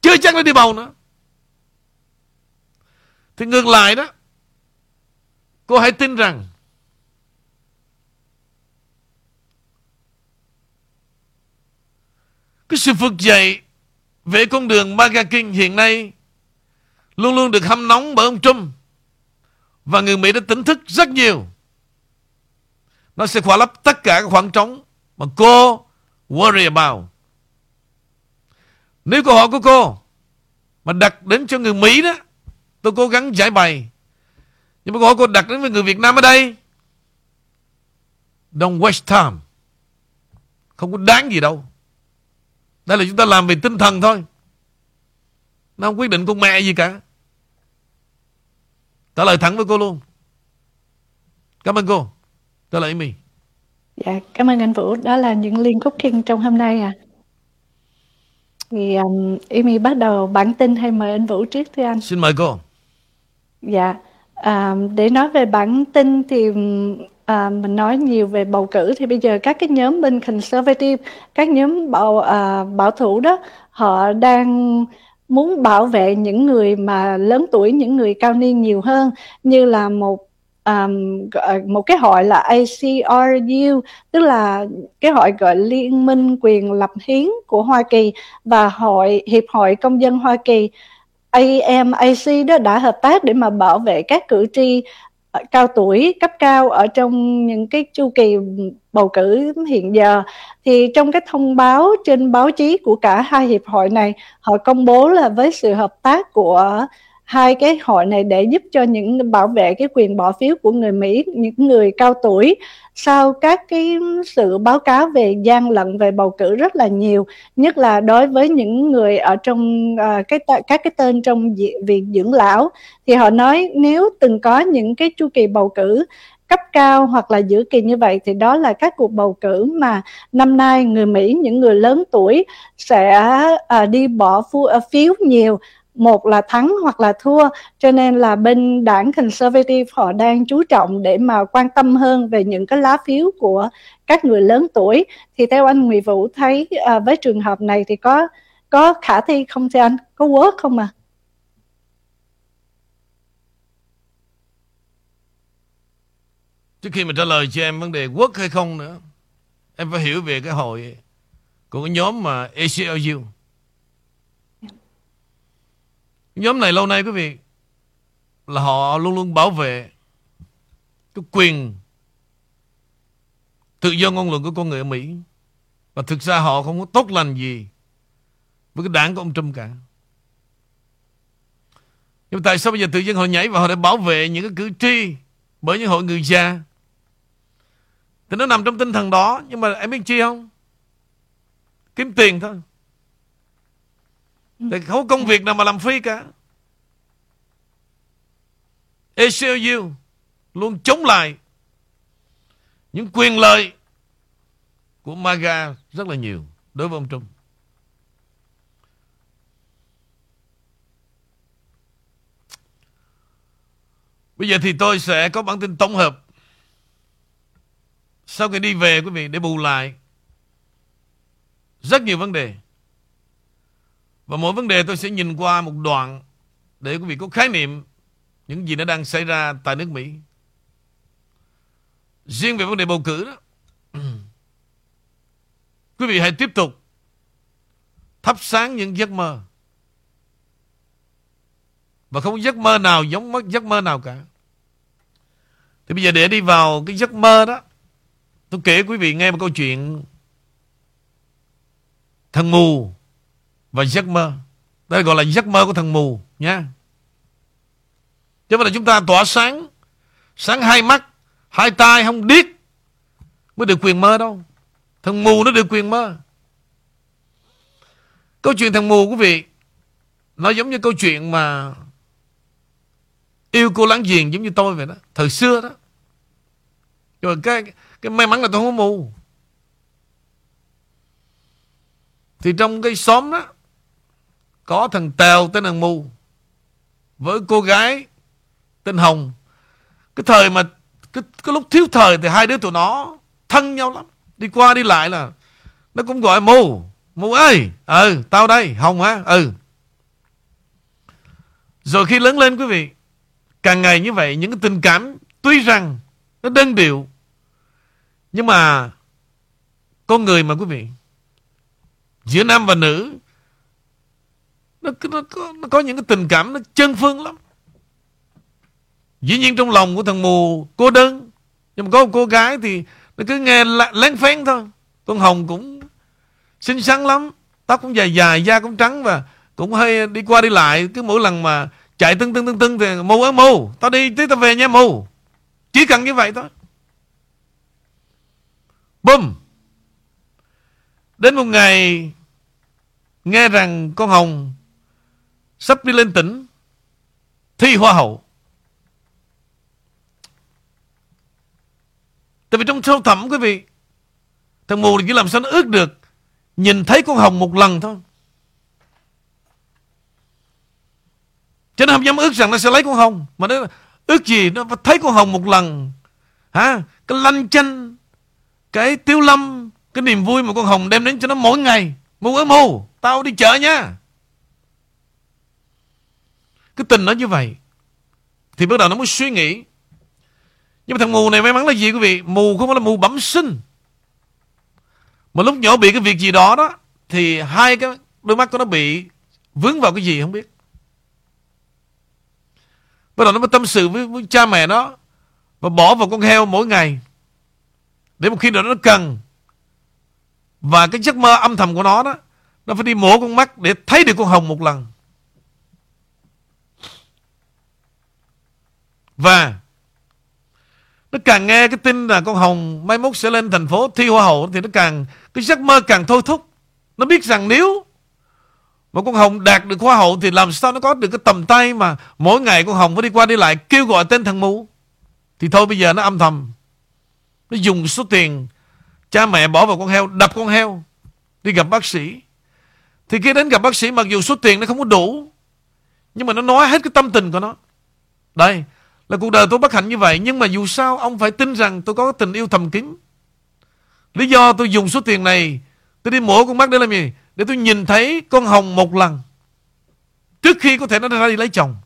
Chưa chắc nó đi bầu nữa. Thì ngược lại đó, Cô hãy tin rằng Cái sự vực dậy Về con đường MAGA King hiện nay Luôn luôn được hâm nóng bởi ông Trump. Và người Mỹ đã tỉnh thức rất nhiều. Nó sẽ khỏa lấp tất cả các khoảng trống Mà cô worry about. Nếu câu hỏi của cô Mà đặt đến cho người Mỹ đó, Tôi cố gắng giải bày. Nhưng mà câu hỏi cô đặt đến với người Việt Nam ở đây, Don't waste time. Không có đáng gì đâu. Đây là chúng ta làm về tinh thần thôi. Nó không quyết định con mẹ gì cả. Trả lời thẳng với cô luôn Cảm ơn cô Trả lời Amy Dạ, cảm ơn anh Vũ. Đó là những liên khúc kinh trong hôm nay à. Thì um, Amy bắt đầu bản tin hay mời anh Vũ trước thưa anh? Xin mời cô Dạ, à, để nói về bản tin thì à, mình nói nhiều về bầu cử thì bây giờ các cái nhóm bên conservative, các nhóm bảo à, bảo thủ đó, họ đang muốn bảo vệ những người mà lớn tuổi, những người cao niên nhiều hơn như là một um, một cái hội là ACRU tức là cái hội gọi Liên minh quyền lập hiến của Hoa Kỳ và hội Hiệp hội Công dân Hoa Kỳ. AMAC đó đã hợp tác để mà bảo vệ các cử tri cao tuổi, cấp cao ở trong những cái chu kỳ bầu cử hiện giờ. Thì trong cái thông báo trên báo chí của cả hai hiệp hội này, họ công bố là với sự hợp tác của hai cái hội này để giúp cho những bảo vệ cái quyền bỏ phiếu của người Mỹ những người cao tuổi. Sau các cái sự báo cáo về gian lận về bầu cử rất là nhiều nhất là đối với những người ở trong uh, cái các cái tên trong dị- viện dưỡng lão thì họ nói nếu từng có những cái chu kỳ bầu cử cấp cao hoặc là giữa kỳ như vậy thì đó là các cuộc bầu cử mà năm nay người Mỹ những người lớn tuổi sẽ uh, đi bỏ phu, uh, phiếu nhiều một là thắng hoặc là thua. Cho nên là bên đảng conservative họ đang chú trọng để mà quan tâm hơn về những cái lá phiếu của các người lớn tuổi. Thì theo anh Nguyễn Vũ thấy à, với trường hợp này thì có có khả thi không thưa anh? Có work không à Trước khi mà trả lời cho em vấn đề work hay không nữa Em phải hiểu về cái hội Của cái nhóm mà ACLU Nhóm này lâu nay quý vị, Là họ luôn luôn bảo vệ Cái quyền, Tự do ngôn luận của con người ở Mỹ. Và thực ra họ không có tốt lành gì Với cái đảng của ông Trump cả. Nhưng mà tại sao bây giờ tự nhiên họ nhảy vào Họ để bảo vệ những cái cử tri Bởi những hội người già? Thì nó nằm trong tinh thần đó, Nhưng mà em biết chi không? Kiếm tiền thôi. Ừ. thì không có công việc nào mà làm phi cả. ACLU luôn chống lại những quyền lợi của MAGA rất là nhiều đối với ông Trump. Bây giờ thì tôi sẽ có bản tin tổng hợp sau khi đi về, quý vị để bù lại rất nhiều vấn đề. Và mỗi vấn đề tôi sẽ nhìn qua một đoạn để quý vị có khái niệm những gì nó đang xảy ra tại nước Mỹ. Riêng về vấn đề bầu cử đó, [clears throat] quý vị hãy tiếp tục thắp sáng những giấc mơ. Và không có giấc mơ nào giống mất giấc mơ nào cả. Thì bây giờ để đi vào cái giấc mơ đó, tôi kể quý vị nghe một câu chuyện thằng mù và giấc mơ. Đây gọi là giấc mơ của thằng mù nha. Chứ mà là chúng ta tỏa sáng, sáng hai mắt, hai tai không điếc mới được quyền mơ đâu. Thằng mù nó được quyền mơ. Câu chuyện thằng mù quý vị, nó giống như câu chuyện mà yêu cô láng giềng giống như tôi vậy đó. Thời xưa đó. Nhưng mà cái, cái may mắn là tôi không có mù. Thì trong cái xóm đó có thằng Tèo tên thằng Mù với cô gái tên Hồng. Cái thời mà cái, cái lúc thiếu thời thì hai đứa tụi nó thân nhau lắm. Đi qua đi lại là nó cũng gọi Mù. Mù ơi, ừ, tao đây, Hồng á, ừ. Rồi khi lớn lên quý vị, càng ngày như vậy những cái tình cảm tuy rằng nó đơn điệu nhưng mà con người mà quý vị giữa nam và nữ nó, nó, có, nó có những cái tình cảm nó chân phương lắm. Dĩ nhiên trong lòng của thằng mù cô đơn. Nhưng mà có một cô gái thì Nó cứ nghe lén phén thôi. Con Hồng cũng xinh xắn lắm. Tóc cũng dài dài, da cũng trắng Và cũng hơi đi qua đi lại. Cứ mỗi lần mà chạy tưng tưng tưng tưng Thì mù ơi mù, tao đi tí tao về nha mù. Chỉ cần như vậy thôi. Bum Đến một ngày Nghe rằng con Hồng Sắp đi lên tỉnh, Thi hoa hậu. Tại vì trong sâu thẳm, quý vị, Thằng mù thì chỉ làm sao nó ước được, Nhìn thấy con hồng một lần thôi. Cho nên không dám ước rằng nó sẽ lấy con hồng, Mà nó ước gì nó thấy con hồng một lần. Hả? Cái lanh chanh, Cái tiêu lâm, Cái niềm vui mà con hồng đem đến cho nó mỗi ngày. Mù ơi, mù, Tao đi chợ nha cái tình nó như vậy. Thì bắt đầu nó mới suy nghĩ. Nhưng mà thằng mù này may mắn là gì quý vị? Mù không phải là mù bẩm sinh. Mà lúc nhỏ bị cái việc gì đó đó Thì hai cái đôi mắt của nó bị Vướng vào cái gì không biết. Bắt đầu nó mới tâm sự với, với cha mẹ nó Và bỏ vào con heo mỗi ngày. Để một khi nào nó cần. Và cái giấc mơ âm thầm của nó đó Nó phải đi mổ con mắt Để thấy được con hồng một lần. Và nó càng nghe cái tin là con Hồng mai mốt sẽ lên thành phố thi hoa hậu thì nó càng, cái giấc mơ càng thôi thúc. Nó biết rằng nếu mà con Hồng đạt được hoa hậu thì làm sao nó có được cái tầm tay mà mỗi ngày con Hồng phải đi qua đi lại kêu gọi tên thằng mù. Thì thôi bây giờ nó âm thầm, Nó dùng số tiền Cha mẹ bỏ vào con heo, Đập con heo, Đi gặp bác sĩ Thì khi đến gặp bác sĩ Mặc dù số tiền nó không có đủ, Nhưng mà nó nói hết cái tâm tình của nó Đây là cuộc đời tôi bất hạnh như vậy, Nhưng mà dù sao ông phải tin rằng tôi có tình yêu thầm kín. Lý do tôi dùng số tiền này, Tôi đi mổ con mắt để làm gì? Để tôi nhìn thấy con Hồng một lần, Trước khi có thể nó ra đi lấy chồng.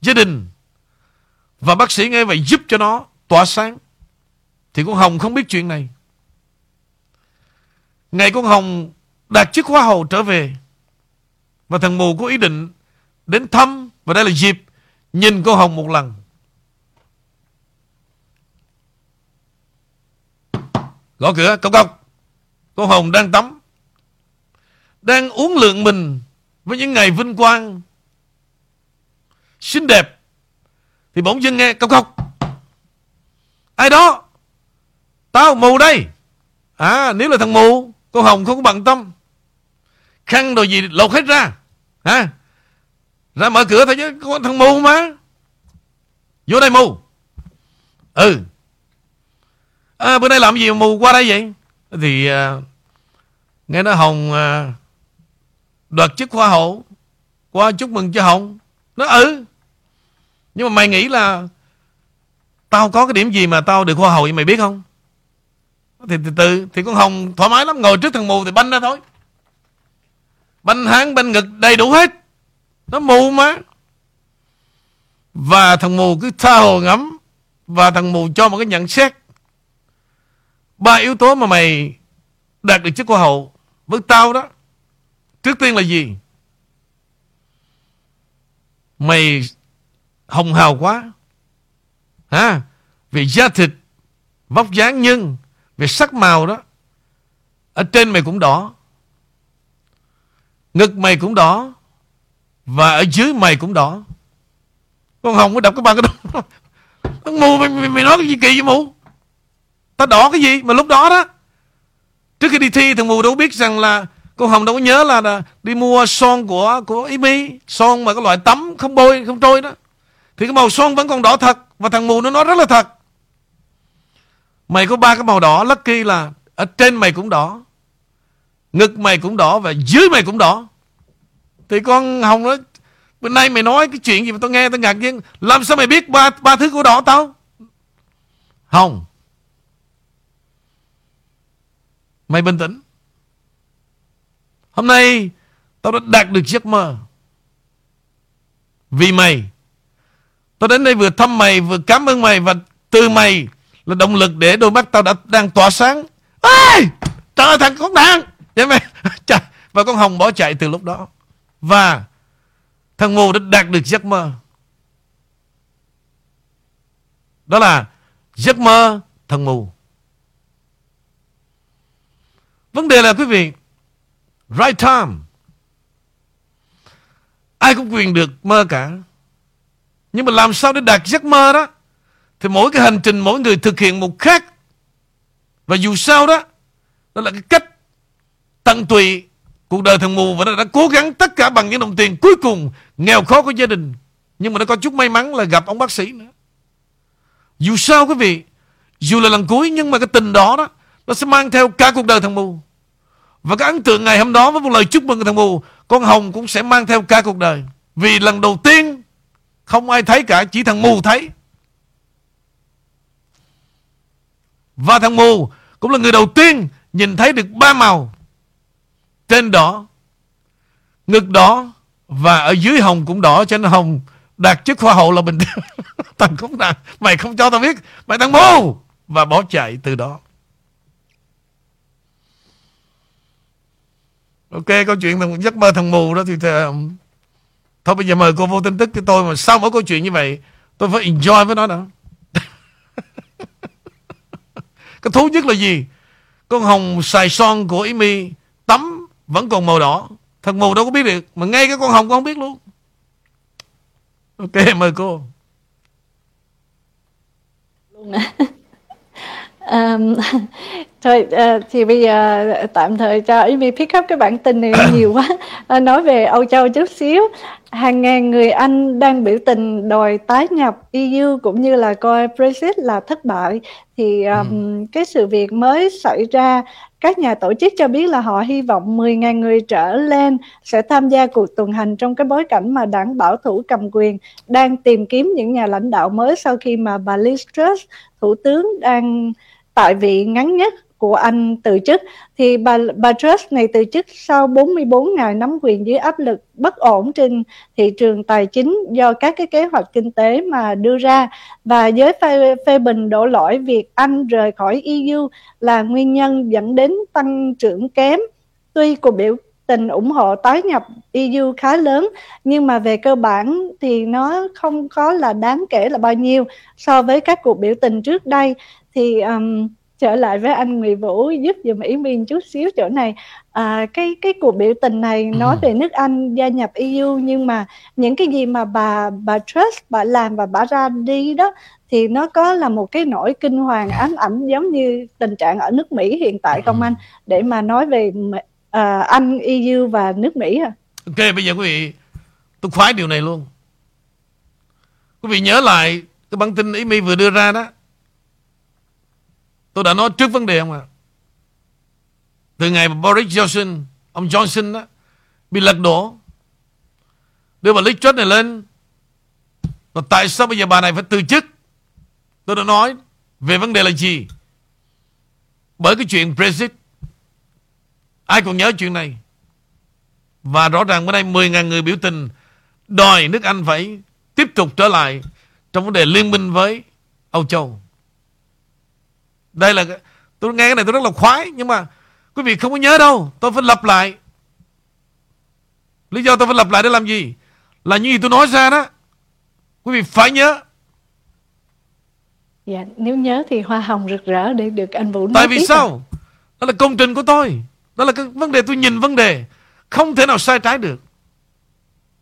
Gia đình Và bác sĩ nghe vậy giúp cho nó Tỏa sáng. Thì con Hồng không biết chuyện này. Ngày con Hồng Đạt chức hoa hậu trở về, Và thằng mù có ý định Đến thăm Và đây là dịp Nhìn con Hồng một lần. Gõ cửa, cốc cốc. Con Hồng đang tắm, Đang uống lượng mình Với những ngày vinh quang, Xinh đẹp. Thì bỗng dưng nghe, cốc cốc. Ai đó? Tao, mù đây. À nếu là thằng mù Con Hồng không có bằng tâm. Khăn đồ gì lột hết ra. Hả? Ra mở cửa thôi chứ Con thằng mù mà. Vô đây mù. Ừ. À, Bữa nay làm gì mà mù qua đây vậy? Thì à, Nghe nói Hồng à, Đoạt chức hoa hậu. Qua chúc mừng cho Hồng. Nó ừ. Nhưng mà mày nghĩ là Tao có cái điểm gì mà tao được hoa hậu vậy mày biết không? Thì từ từ Thì con Hồng thoải mái lắm. Ngồi trước thằng mù thì banh ra thôi. Banh háng banh ngực đầy đủ hết. Nó mù mà Và thằng mù cứ tha hồ ngắm Và thằng mù cho một cái nhận xét Ba yếu tố mà mày đạt được chức hoa hậu với tao đó. Trước tiên là gì? Mày hồng hào quá. Hả? Về da thịt, vóc dáng nhưng về sắc màu đó. Ở trên mày cũng đỏ. Ngực mày cũng đỏ. Và ở dưới mày cũng đỏ. Con Hồng có đọc cái ba cái đó. Nó [laughs] mù mày, mày, mày nói cái gì kỳ vậy mù? Ta đỏ cái gì mà lúc đó đó Trước khi đi thi thằng mù đâu biết rằng là Cô Hồng đâu có nhớ là, là đi mua son của của Amy Son mà cái loại tắm không bôi không trôi đó Thì cái màu son vẫn còn đỏ thật Và thằng mù nó nói rất là thật Mày có ba cái màu đỏ Lucky là Ở trên mày cũng đỏ Ngực mày cũng đỏ Và dưới mày cũng đỏ thì con Hồng nói Bữa nay mày nói cái chuyện gì mà tao nghe tao ngạc nhiên Làm sao mày biết ba ba thứ của đỏ tao Hồng Mày bình tĩnh. Hôm nay tao đã đạt được giấc mơ. Vì mày. Tao đến đây vừa thăm mày, vừa cảm ơn mày và từ mày là động lực để đôi mắt tao đã đang tỏa sáng. Ê! Trời ơi thằng con đàn. Vậy dạ mày. [laughs] Và con Hồng bỏ chạy từ lúc đó. Và thằng Ngô đã đạt được giấc mơ. Đó là giấc mơ thằng mù. Vấn đề là, quý vị, Right time Ai cũng quyền được mơ cả Nhưng mà làm sao để đạt giấc mơ đó Thì mỗi cái hành trình Mỗi người thực hiện một khác Và dù sao đó Đó là cái cách tận tụy Cuộc đời thằng mù Và nó đã cố gắng tất cả bằng những đồng tiền Cuối cùng. Nghèo khó của gia đình. Nhưng mà nó có chút may mắn là gặp ông bác sĩ nữa. Dù sao quý vị, Dù là lần cuối nhưng mà cái tình đó đó, Nó sẽ mang theo cả cuộc đời thằng mù. Và cái ấn tượng ngày hôm đó với một lời chúc mừng của thằng mù, Con Hồng cũng sẽ mang theo cả cuộc đời. Vì lần đầu tiên, Không ai thấy cả, Chỉ thằng mù thấy. Và thằng mù Cũng là người đầu tiên Nhìn thấy được ba màu. Trên đỏ Ngực đỏ Và ở dưới hồng cũng đỏ Cho nên hồng đạt chức hoa hậu là bình thường [laughs] Thằng không đạt. Mày không cho tao biết Mày thằng mù Và bỏ chạy từ đó. Ok câu chuyện thằng giấc mơ thằng mù đó thì, th- um, Thôi bây giờ mời cô vô tin tức cho tôi Mà sau mỗi câu chuyện như vậy Tôi phải enjoy với nó đó [laughs] Cái thú nhất là gì? Con hồng xài son của Amy Tắm vẫn còn màu đỏ. Thằng mù đâu có biết được Mà ngay cái con hồng cũng không biết luôn. Ok [laughs] mời cô. Luôn à. Um, [laughs] [laughs] thôi uh, thì bây giờ tạm thời cho Amy pick up cái bản tin này [coughs] nhiều quá. Uh, nói về Âu Châu chút xíu hàng ngàn người Anh đang biểu tình đòi tái nhập EU cũng như là coi Brexit là thất bại thì um, ừ. cái sự việc mới xảy ra các nhà tổ chức cho biết là họ hy vọng 10.000 người trở lên sẽ tham gia cuộc tuần hành trong cái bối cảnh mà đảng bảo thủ cầm quyền đang tìm kiếm những nhà lãnh đạo mới sau khi mà bà Liz Truss, thủ tướng đang tại vị ngắn nhất của anh từ chức. Thì bà bà Truss này từ chức sau 44 ngày nắm quyền dưới áp lực bất ổn trên thị trường tài chính do các cái kế hoạch kinh tế mà đưa ra. Và giới phê, phê bình đổ lỗi việc Anh rời khỏi EU là nguyên nhân dẫn đến tăng trưởng kém. Tuy cuộc biểu tình ủng hộ tái nhập EU khá lớn nhưng mà về cơ bản thì nó không có là đáng kể là bao nhiêu so với các cuộc biểu tình trước đây. Thì um, trở lại với anh Nguyễn Vũ giúp dùm ý miên chút xíu chỗ này. À, cái cái cuộc biểu tình này ừ. nói về nước Anh gia nhập EU nhưng mà những cái gì mà bà bà Truss bà làm và bà ra đi đó thì nó có là một cái nỗi kinh hoàng ám ảnh giống như tình trạng ở nước Mỹ hiện tại không anh? Để mà nói về à, Anh EU và nước Mỹ à Ok bây giờ quý vị tôi khoái điều này luôn. Quý vị nhớ lại cái bản tin ý mi vừa đưa ra đó Tôi đã nói trước vấn đề không ạ? À? Từ ngày Boris Johnson, ông Johnson đó, bị lật đổ, đưa bà Liz Truss này lên, và tại sao bây giờ bà này phải từ chức? Tôi đã nói về vấn đề là gì? Bởi cái chuyện Brexit. Ai còn nhớ chuyện này? Và rõ ràng bữa nay 10.000 người biểu tình đòi nước Anh phải tiếp tục trở lại trong vấn đề liên minh với Âu Châu. Đây là tôi nghe cái này tôi rất là khoái nhưng mà quý vị không có nhớ đâu. Tôi phải lặp lại. Lý do tôi phải lặp lại để làm gì? Là như gì tôi nói ra đó. Quý vị phải nhớ. Dạ, nếu nhớ thì hoa hồng rực rỡ để được anh Vũ nói Tại vì sao? À? Đó là công trình của tôi. Đó là cái vấn đề tôi nhìn vấn đề. Không thể nào sai trái được.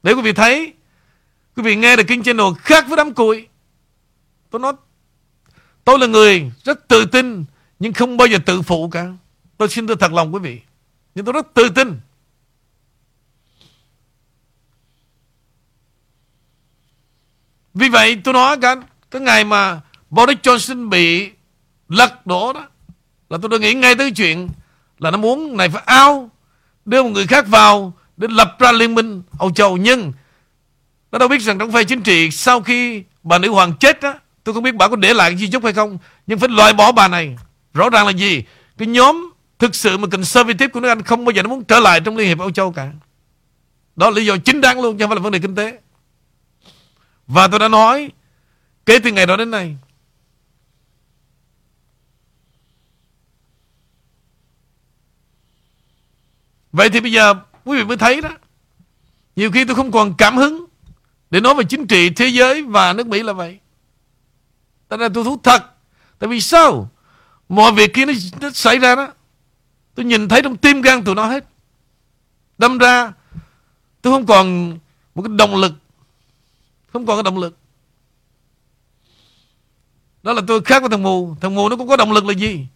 Để quý vị thấy, quý vị nghe được Kinh Channel khác với đám cùi. Tôi nói Tôi là người rất tự tin nhưng không bao giờ tự phụ cả. Tôi xin tôi thật lòng quý vị. Nhưng tôi rất tự tin. Vì vậy tôi nói cái, cái ngày mà Boris Johnson bị lật đổ đó là tôi đã nghĩ ngay tới chuyện là nó muốn này phải ao đưa một người khác vào để lập ra liên minh Âu Châu nhưng nó đâu biết rằng trong phe chính trị sau khi bà nữ hoàng chết đó Tôi không biết bà có để lại di chúc hay không, Nhưng phải loại bỏ bà này. Rõ ràng là gì? Cái nhóm thực sự mà conservative của nước Anh Không bao giờ nó muốn trở lại trong Liên hiệp Âu Châu cả. Đó là lý do chính đáng luôn, Chứ không phải là vấn đề kinh tế. Và tôi đã nói, Kể từ ngày đó đến nay, Vậy thì bây giờ quý vị mới thấy đó, Nhiều khi tôi không còn cảm hứng Để nói về chính trị, thế giới và nước Mỹ là vậy. Tại là tôi thú thật. Tại vì sao? Mọi việc kia nó, nó xảy ra đó. Tôi nhìn thấy trong tim gan tụi nó hết. Đâm ra Tôi không còn một cái động lực. Không còn cái động lực. Đó là tôi khác với thằng mù. Thằng mù nó cũng có động lực là gì?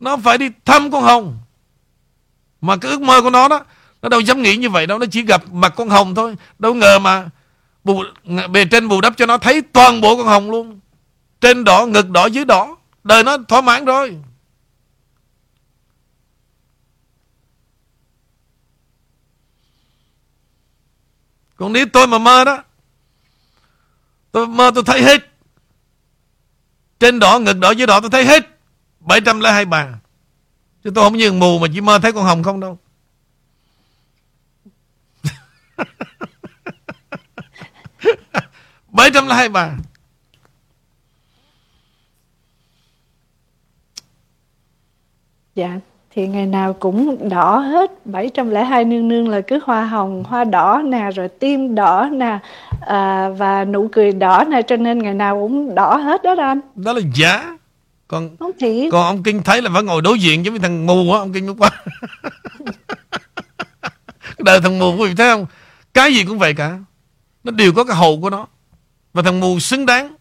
Nó phải đi thăm con Hồng. Mà cái ước mơ của nó đó Nó đâu dám nghĩ như vậy đâu. Nó chỉ gặp mặt con Hồng thôi. Đâu ngờ mà bù, Bề trên bù đắp cho nó thấy toàn bộ con Hồng luôn trên đỏ, ngực đỏ, dưới đỏ. Đời nó thỏa mãn rồi. Còn nếu tôi mà mơ đó Tôi mơ tôi thấy hết. Trên đỏ, ngực đỏ, dưới đỏ tôi thấy hết. 702 bà. Chứ tôi không như mù mà chỉ mơ thấy con hồng không đâu. [laughs] 702 bà. Dạ, thì ngày nào cũng đỏ hết 702 nương nương là cứ hoa hồng, hoa đỏ nè, rồi tim đỏ nè à, và nụ cười đỏ nè, cho nên ngày nào cũng đỏ hết đó anh. Đó là giả. Còn không thì... còn ông Kinh thấy là phải ngồi đối diện với thằng mù á, ông Kinh lúc qua. đời thằng mù quý vị thấy không? Cái gì cũng vậy cả. Nó đều có cái hậu của nó. Và thằng mù xứng đáng.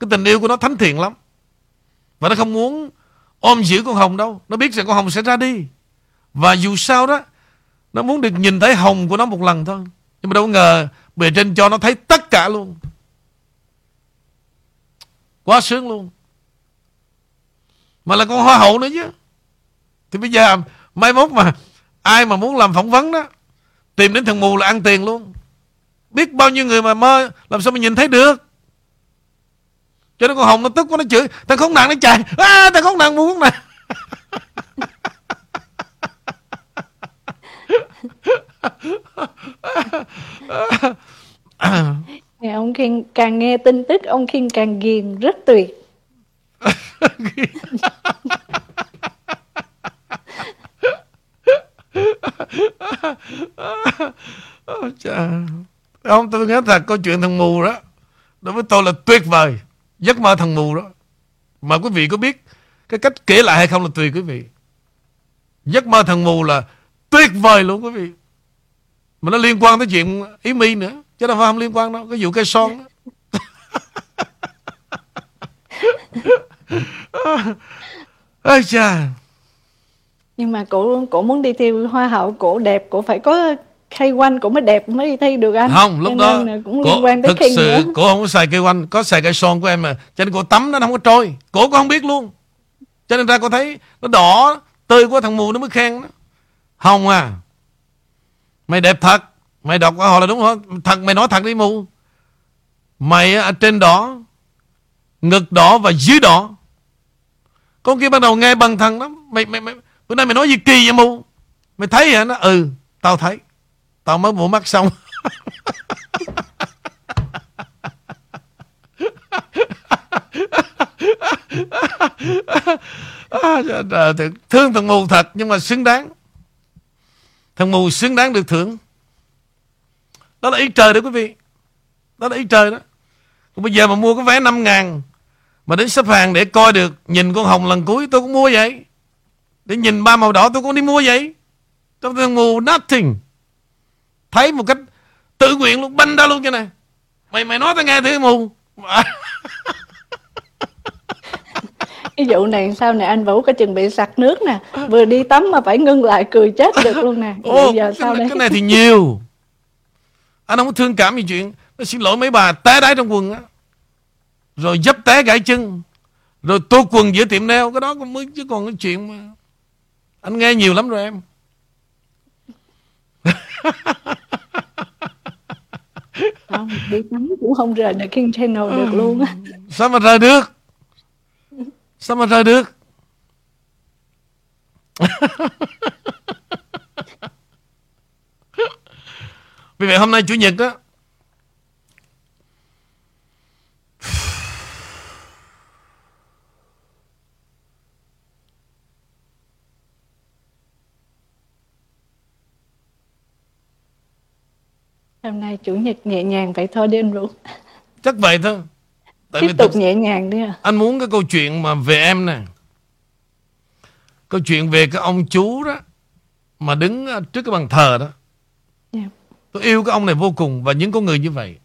Cái tình yêu của nó thánh thiện lắm. Và nó không muốn ôm giữ con Hồng đâu. Nó biết rằng con Hồng sẽ ra đi. Và dù sao đó, nó muốn được nhìn thấy Hồng của nó một lần thôi. Nhưng mà đâu ngờ bề trên cho nó thấy tất cả luôn. Quá sướng luôn. Mà là con hoa hậu nữa chứ. Thì bây giờ mai mốt mà ai mà muốn làm phỏng vấn đó tìm đến thằng mù là ăn tiền luôn. Biết bao nhiêu người mà mơ làm sao mà nhìn thấy được. Cho nên con Hồng nó tức quá nó chửi Thằng khốn nạn nó chạy à, Thằng khốn nạn muốn này Nghe ông Khiên càng nghe tin tức ông Khiên càng ghiền rất tuyệt. Không tôi nhớ thật câu chuyện thằng mù đó Đối với tôi là tuyệt vời Giấc mơ thằng mù đó. Mà quý vị có biết Cái cách kể lại hay không là tùy quý vị. Giấc mơ thằng mù là tuyệt vời luôn quý vị. Mà nó liên quan tới chuyện ý mi nữa. Chứ đâu phải không liên quan đâu, Cái vụ cây son đó. [laughs] Ôi cha Nhưng mà cổ cổ muốn đi theo hoa hậu, cổ đẹp, cổ phải có khay quanh cổ mới đẹp mới đi thi được anh. Không lúc đó cũng cổ, liên quan tới thực sự nữa cổ không có xài cây quanh có xài cây son của em mà. Cho nên cổ tắm nó không có trôi. Cổ cũng không biết luôn. Cho nên ra cô thấy nó đỏ tươi của thằng mù nó mới khen nó. Hồng à. Mày đẹp thật. Mày đọc qua họ là đúng không thật mày nói thật đi mù. Mày ở trên đỏ ngực đỏ và dưới đỏ. Con kia bắt đầu nghe bằng thằng lắm. Mày mày mày bữa nay mày nói gì kỳ vậy mù? Mày thấy hả? Nó ừ tao thấy Tao mới mua mắt xong. À, dạ, dạ, dạ. Thương thằng mù thật, Nhưng mà xứng đáng. Thằng mù xứng đáng được thưởng. Đó là ý trời đó, quý vị. Đó là ý trời đó. Còn bây giờ mà mua cái vé 5 ngàn Mà đến xếp hàng để coi được, Nhìn con hồng lần cuối, tôi cũng mua vậy. Để nhìn ba màu đỏ, tôi cũng đi mua vậy. Trong thằng mù nothing. Thấy một cách tự nguyện luôn Banh ra luôn cho này Mày mày nói tao nghe thử mù. [laughs] Cái vụ này sau này anh Vũ có chừng bị sặc nước nè. Vừa đi tắm mà phải ngưng lại cười chết được [laughs] luôn nè. Ồ, giờ cái, sau này, đây? cái này thì nhiều. Anh không có thương cảm gì chuyện. Nó xin lỗi mấy bà té đáy trong quần á. Rồi dấp té gãy chân. Rồi tô quần giữa tiệm neo Cái đó cũng mới chứ còn cái chuyện mà Anh nghe nhiều lắm rồi em [laughs] không đi tắm cũng không rời được King Channel được luôn á. Sao mà rời được? Sao mà rời được? [laughs] Vì vậy hôm nay Chủ nhật á hôm nay chủ nhật nhẹ nhàng vậy thôi đi anh Vũ Chắc vậy thôi. Tại tiếp tục thật- nhẹ nhàng đi à Anh muốn cái câu chuyện mà về em nè. Câu chuyện về cái ông chú đó Mà đứng trước cái bàn thờ đó. Dạ. Tôi yêu cái ông này vô cùng Và những con người như vậy.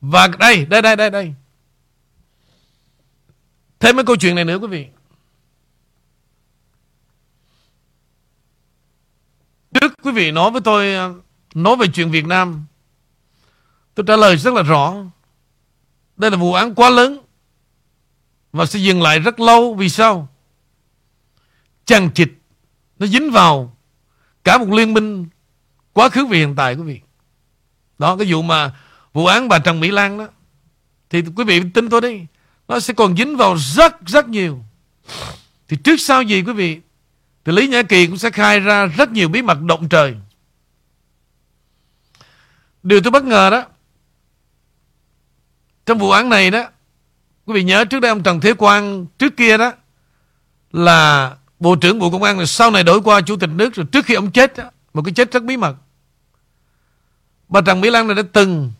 Và đây, đây, đây, đây, đây. Thêm mấy câu chuyện này nữa quý vị Trước quý vị nói với tôi à, Nói về chuyện Việt Nam, Tôi trả lời rất là rõ. Đây là vụ án quá lớn Và sẽ dừng lại rất lâu. Vì sao? Chằng chịch Nó dính vào Cả một liên minh Quá khứ và hiện tại, quý vị. Đó, cái vụ mà Vụ án bà Trần Mỹ Lan đó, Thì quý vị tin tôi đi, Nó sẽ còn dính vào rất rất nhiều. Thì trước sau gì, quý vị thì Lý Nhã Kỳ cũng sẽ khai ra Rất nhiều bí mật động trời. Điều tôi bất ngờ đó Trong vụ án này đó Quý vị nhớ trước đây ông Trần Thế Quang Trước kia đó Là Bộ trưởng Bộ Công an rồi Sau này đổi qua Chủ tịch nước Rồi trước khi ông chết đó, Một cái chết rất bí mật. Bà Trần Mỹ Lan này đã từng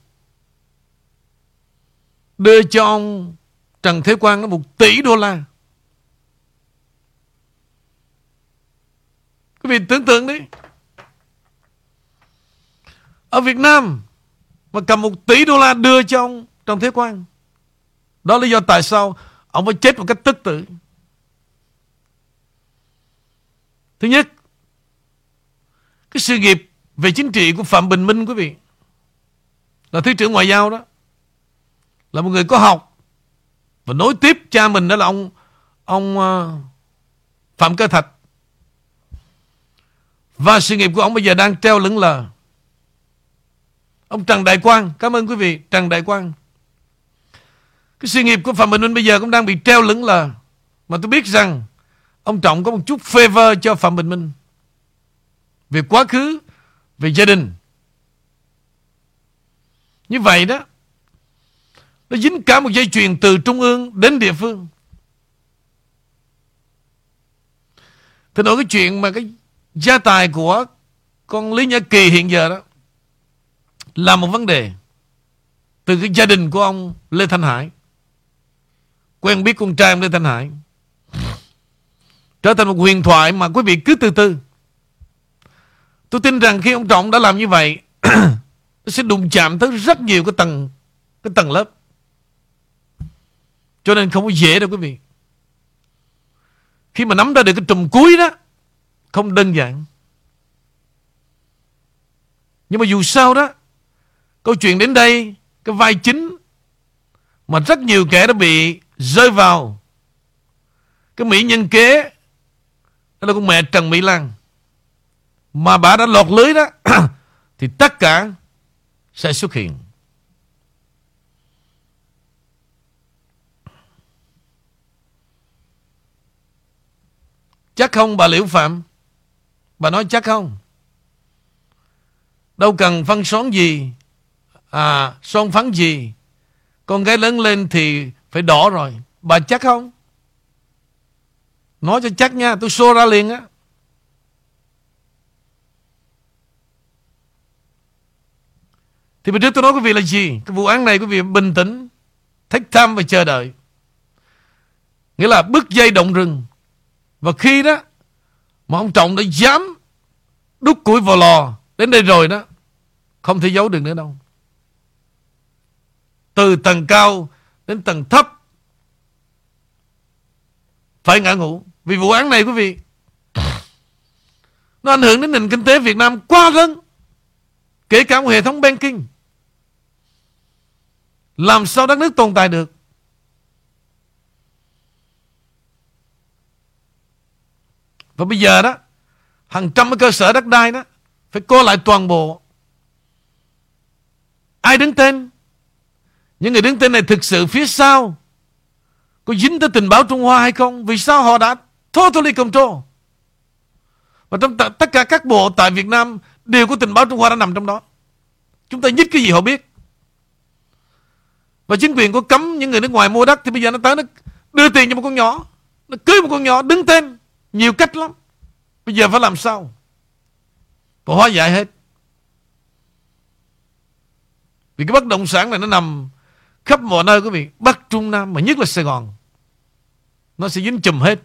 Đưa cho ông Trần Thế Quang nó một tỷ đô la. Quý vị tưởng tượng đi Ở Việt Nam Mà cầm một tỷ đô la đưa cho ông Trần Thế Quang Đó là lý do tại sao ông phải chết một cách tức tử. Thứ nhất, cái sự nghiệp về chính trị của Phạm Bình Minh quý vị là Thứ trưởng Ngoại giao đó là một người có học và nối tiếp cha mình đó là ông ông ờ, Phạm Cơ Thạch và sự nghiệp của ông bây giờ đang treo lững lờ. Ông Trần Đại Quang, cảm ơn quý vị, Trần Đại Quang. Cái sự nghiệp của Phạm Bình Minh bây giờ cũng đang bị treo lững lờ. Mà tôi biết rằng ông Trọng có một chút favor cho Phạm Bình Minh. Về quá khứ, về gia đình. Như vậy đó, nó dính cả một dây chuyền từ trung ương đến địa phương. Thì nói cái chuyện mà cái gia tài của con Lý Nhã Kỳ hiện giờ đó là một vấn đề từ cái gia đình của ông Lê Thanh Hải. Quen biết con trai ông Lê Thanh Hải. Trở thành một huyền thoại mà quý vị cứ từ từ. Tôi tin rằng khi ông Trọng đã làm như vậy, [clears throat] nó sẽ đụng chạm tới rất nhiều cái tầng cái tầng lớp. Cho nên không có dễ đâu quý vị. Khi mà nắm ra được cái trùm cuối đó không đơn giản. Nhưng mà dù sao đó, Câu chuyện đến đây, Cái vai chính Mà rất nhiều kẻ đã bị rơi vào. Cái mỹ nhân kế, Đó là con mẹ Trần Mỹ Lan. Mà bà đã lọt lưới đó, [clears throat] Thì tất cả Sẽ xuất hiện. Chắc không bà Liễu Phạm? Bà nói chắc không? Đâu cần phân xón gì. À son phấn gì? Con gái lớn lên thì Phải đỏ rồi. Bà chắc không? Nói cho chắc nha, Tôi xô ra liền á. Thì bây trước tôi nói quý vị là gì? Cái vụ án này quý vị bình tĩnh, Thách tham và chờ đợi. Nghĩa là bước dây động rừng. Và khi đó mà ông Trọng đã dám đút củi vào lò đến đây rồi đó, không thể giấu được nữa đâu. Từ tầng cao đến tầng thấp, phải ngã ngủ. Vì vụ án này, quý vị, nó ảnh hưởng đến nền kinh tế Việt Nam quá lớn. Kể cả một hệ thống banking. Làm sao đất nước tồn tại được? Và bây giờ đó, Hàng trăm cái cơ sở đất đai đó Phải cô lại toàn bộ. Ai đứng tên? Những người đứng tên này thực sự phía sau Có dính tới tình báo Trung Hoa hay không? Vì sao họ đã totally control? Và trong tất cả các bộ tại Việt Nam Đều có tình báo Trung Hoa đã nằm trong đó. Chúng ta nhất cái gì họ biết? Và chính quyền có cấm những người nước ngoài mua đất Thì bây giờ nó tới, nó đưa tiền cho một con nhỏ, Nó cưới một con nhỏ, đứng tên nhiều cách lắm. Bây giờ phải làm sao? Phải hóa giải hết. Vì cái bất động sản này nó nằm Khắp mọi nơi quý vị. Bắc Trung Nam, mà nhất là Sài Gòn. Nó sẽ dính chùm hết.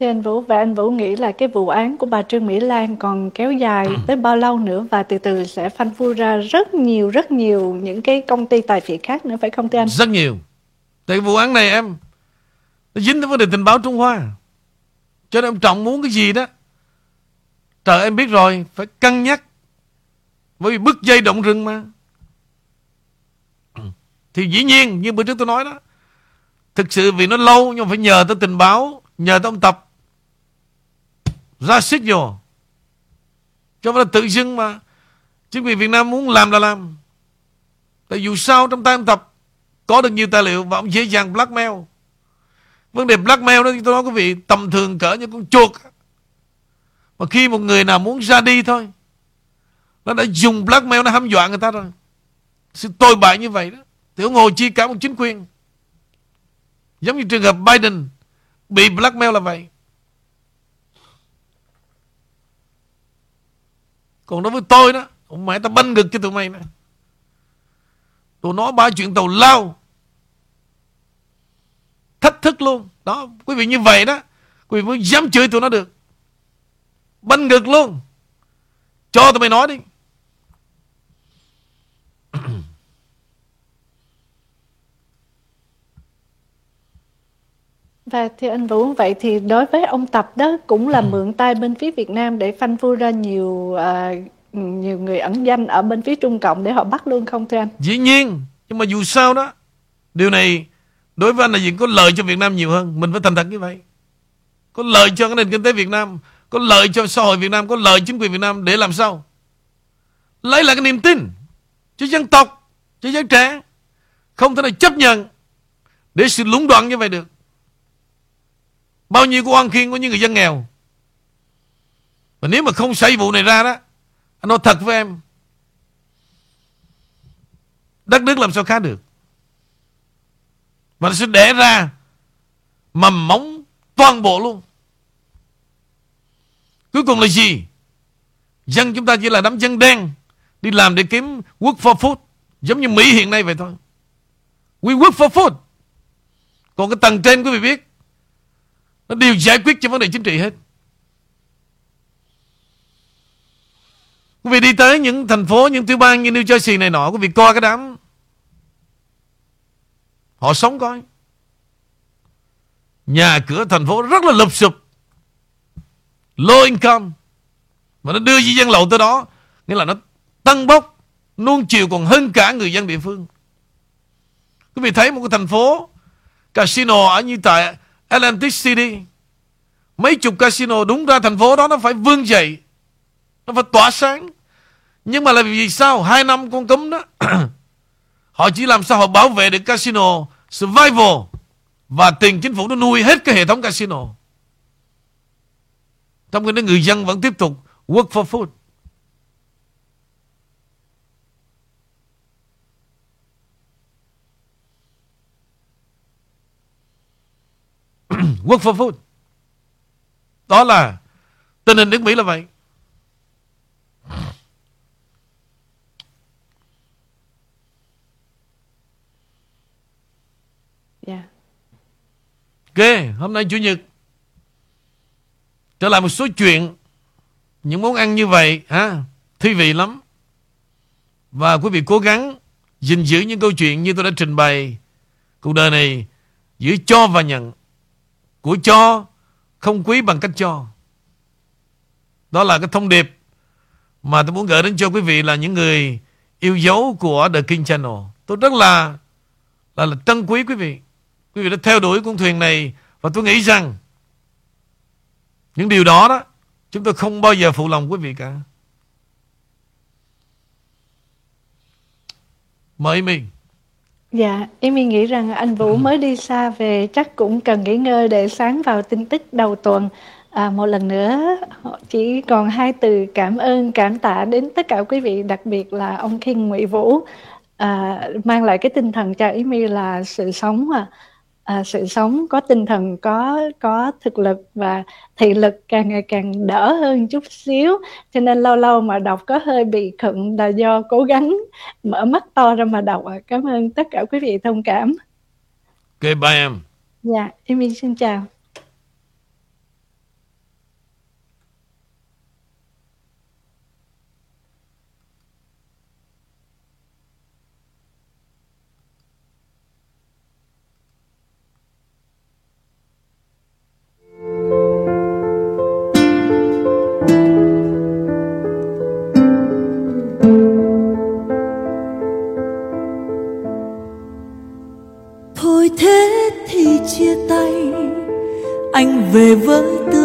Thì anh Vũ và anh Vũ nghĩ là cái vụ án của bà Trương Mỹ Lan còn kéo dài tới bao lâu nữa và từ từ sẽ phanh phui ra rất nhiều rất nhiều những cái công ty tài phiệt khác nữa phải không thưa anh? Rất nhiều. Tại vụ án này em nó dính tới vấn đề tình báo Trung Hoa. Cho nên ông Trọng muốn cái gì đó. Trời em biết rồi, phải cân nhắc. Bởi vì bức dây động rừng mà. Thì dĩ nhiên, như bữa trước tôi nói đó. Thực sự vì nó lâu nhưng mà phải nhờ tới tình báo, nhờ tới ông Tập ra xích vô cho nên tự dưng mà. Chính quyền Việt Nam muốn làm là làm. Tại dù sao trong tay ông Tập có được nhiều tài liệu và ông dễ dàng blackmail. Vấn đề blackmail đó, tôi nói quý vị, tầm thường cỡ như con chuột. Mà khi một người nào muốn ra đi thôi, nó đã dùng blackmail nó hăm dọa người ta rồi. Sự tồi bại như vậy đó, thì ông Hồ Chi cả một chính quyền, giống như trường hợp Biden bị blackmail là vậy. Còn đối với tôi đó, Ông mẹ ta banh ngực cho tụi mày nè. Tụi nó ba chuyện tàu lao. Thách thức luôn. Đó, quý vị như vậy đó, Quý vị mới dám chửi tụi nó được. Banh ngực luôn. Cho tụi mày nói đi. Và thưa anh Vũ, vậy thì đối với ông Tập đó cũng là mượn tay bên phía Việt Nam để phanh phui ra nhiều uh, nhiều người ẩn danh ở bên phía Trung Cộng để họ bắt luôn không thưa anh? Dĩ nhiên, nhưng mà dù sao đó, điều này đối với anh là gì có lợi cho Việt Nam nhiều hơn. Mình phải thành thật như vậy. Có lợi cho cái nền kinh tế Việt Nam, có lợi cho xã hội Việt Nam, có lợi chính quyền Việt Nam để làm sao? Lấy lại cái niềm tin cho dân tộc, cho giới trẻ. Không thể nào chấp nhận để sự lũng đoạn như vậy được. Bao nhiêu của oan khiên của những người dân nghèo. Và nếu mà không xảy vụ này ra đó, Anh nói thật với em, Đất nước làm sao khá được. Và nó sẽ để ra Mầm móng toàn bộ luôn. Cuối cùng là gì? Dân chúng ta chỉ là đám dân đen Đi làm để kiếm work for food, Giống như Mỹ hiện nay vậy thôi. We work for food. Còn cái tầng trên quý vị biết nó đều giải quyết cho vấn đề chính trị hết. Quý vị đi tới những thành phố, Những tiểu bang như New Jersey này nọ, Quý vị coi cái đám. Họ sống coi. Nhà cửa thành phố rất là lụp sụp. Low income. Mà nó đưa di dân lậu tới đó, Nghĩa là nó tăng bốc, Nuông chiều còn hơn cả người dân địa phương. Quý vị thấy một cái thành phố, Casino ở như tại Atlantic City Mấy chục casino đúng ra thành phố đó nó phải vươn dậy. Nó phải tỏa sáng. Nhưng mà là vì sao? Hai năm con cấm đó, [clears throat] Họ chỉ làm sao họ bảo vệ được casino Survival Và tiền chính phủ nó nuôi hết cái hệ thống casino. Trong khi đó người dân vẫn tiếp tục Work for food. Work for food. Đó là Tình hình nước Mỹ là vậy. Dạ Ok Hôm nay Chủ nhật. Trở lại một số chuyện Những món ăn như vậy ha Thi vị lắm. Và quý vị cố gắng gìn giữ những câu chuyện như tôi đã trình bày. Cuộc đời này Giữa cho và nhận của cho Không quý bằng cách cho. Đó là cái thông điệp Mà tôi muốn gửi đến cho quý vị là những người Yêu dấu của The King Channel. Tôi rất là Là, là trân quý quý vị. Quý vị đã theo đuổi con thuyền này Và tôi nghĩ rằng Những điều đó đó Chúng tôi không bao giờ phụ lòng quý vị cả. Mời mình Dạ, em nghĩ rằng anh Vũ mới đi xa về chắc cũng cần nghỉ ngơi để sáng vào tin tức đầu tuần. À, một lần nữa chỉ còn hai từ cảm ơn, cảm tạ đến tất cả quý vị, đặc biệt là ông King Nguyễn Vũ. À, mang lại cái tinh thần cho Amy là sự sống à, à, sự sống có tinh thần có có thực lực và thị lực càng ngày càng đỡ hơn chút xíu. Cho nên lâu lâu mà đọc có hơi bị khựng là do cố gắng mở mắt to ra mà đọc cảm ơn tất cả quý vị thông cảm. Ok bye em. Dạ em xin chào anh về với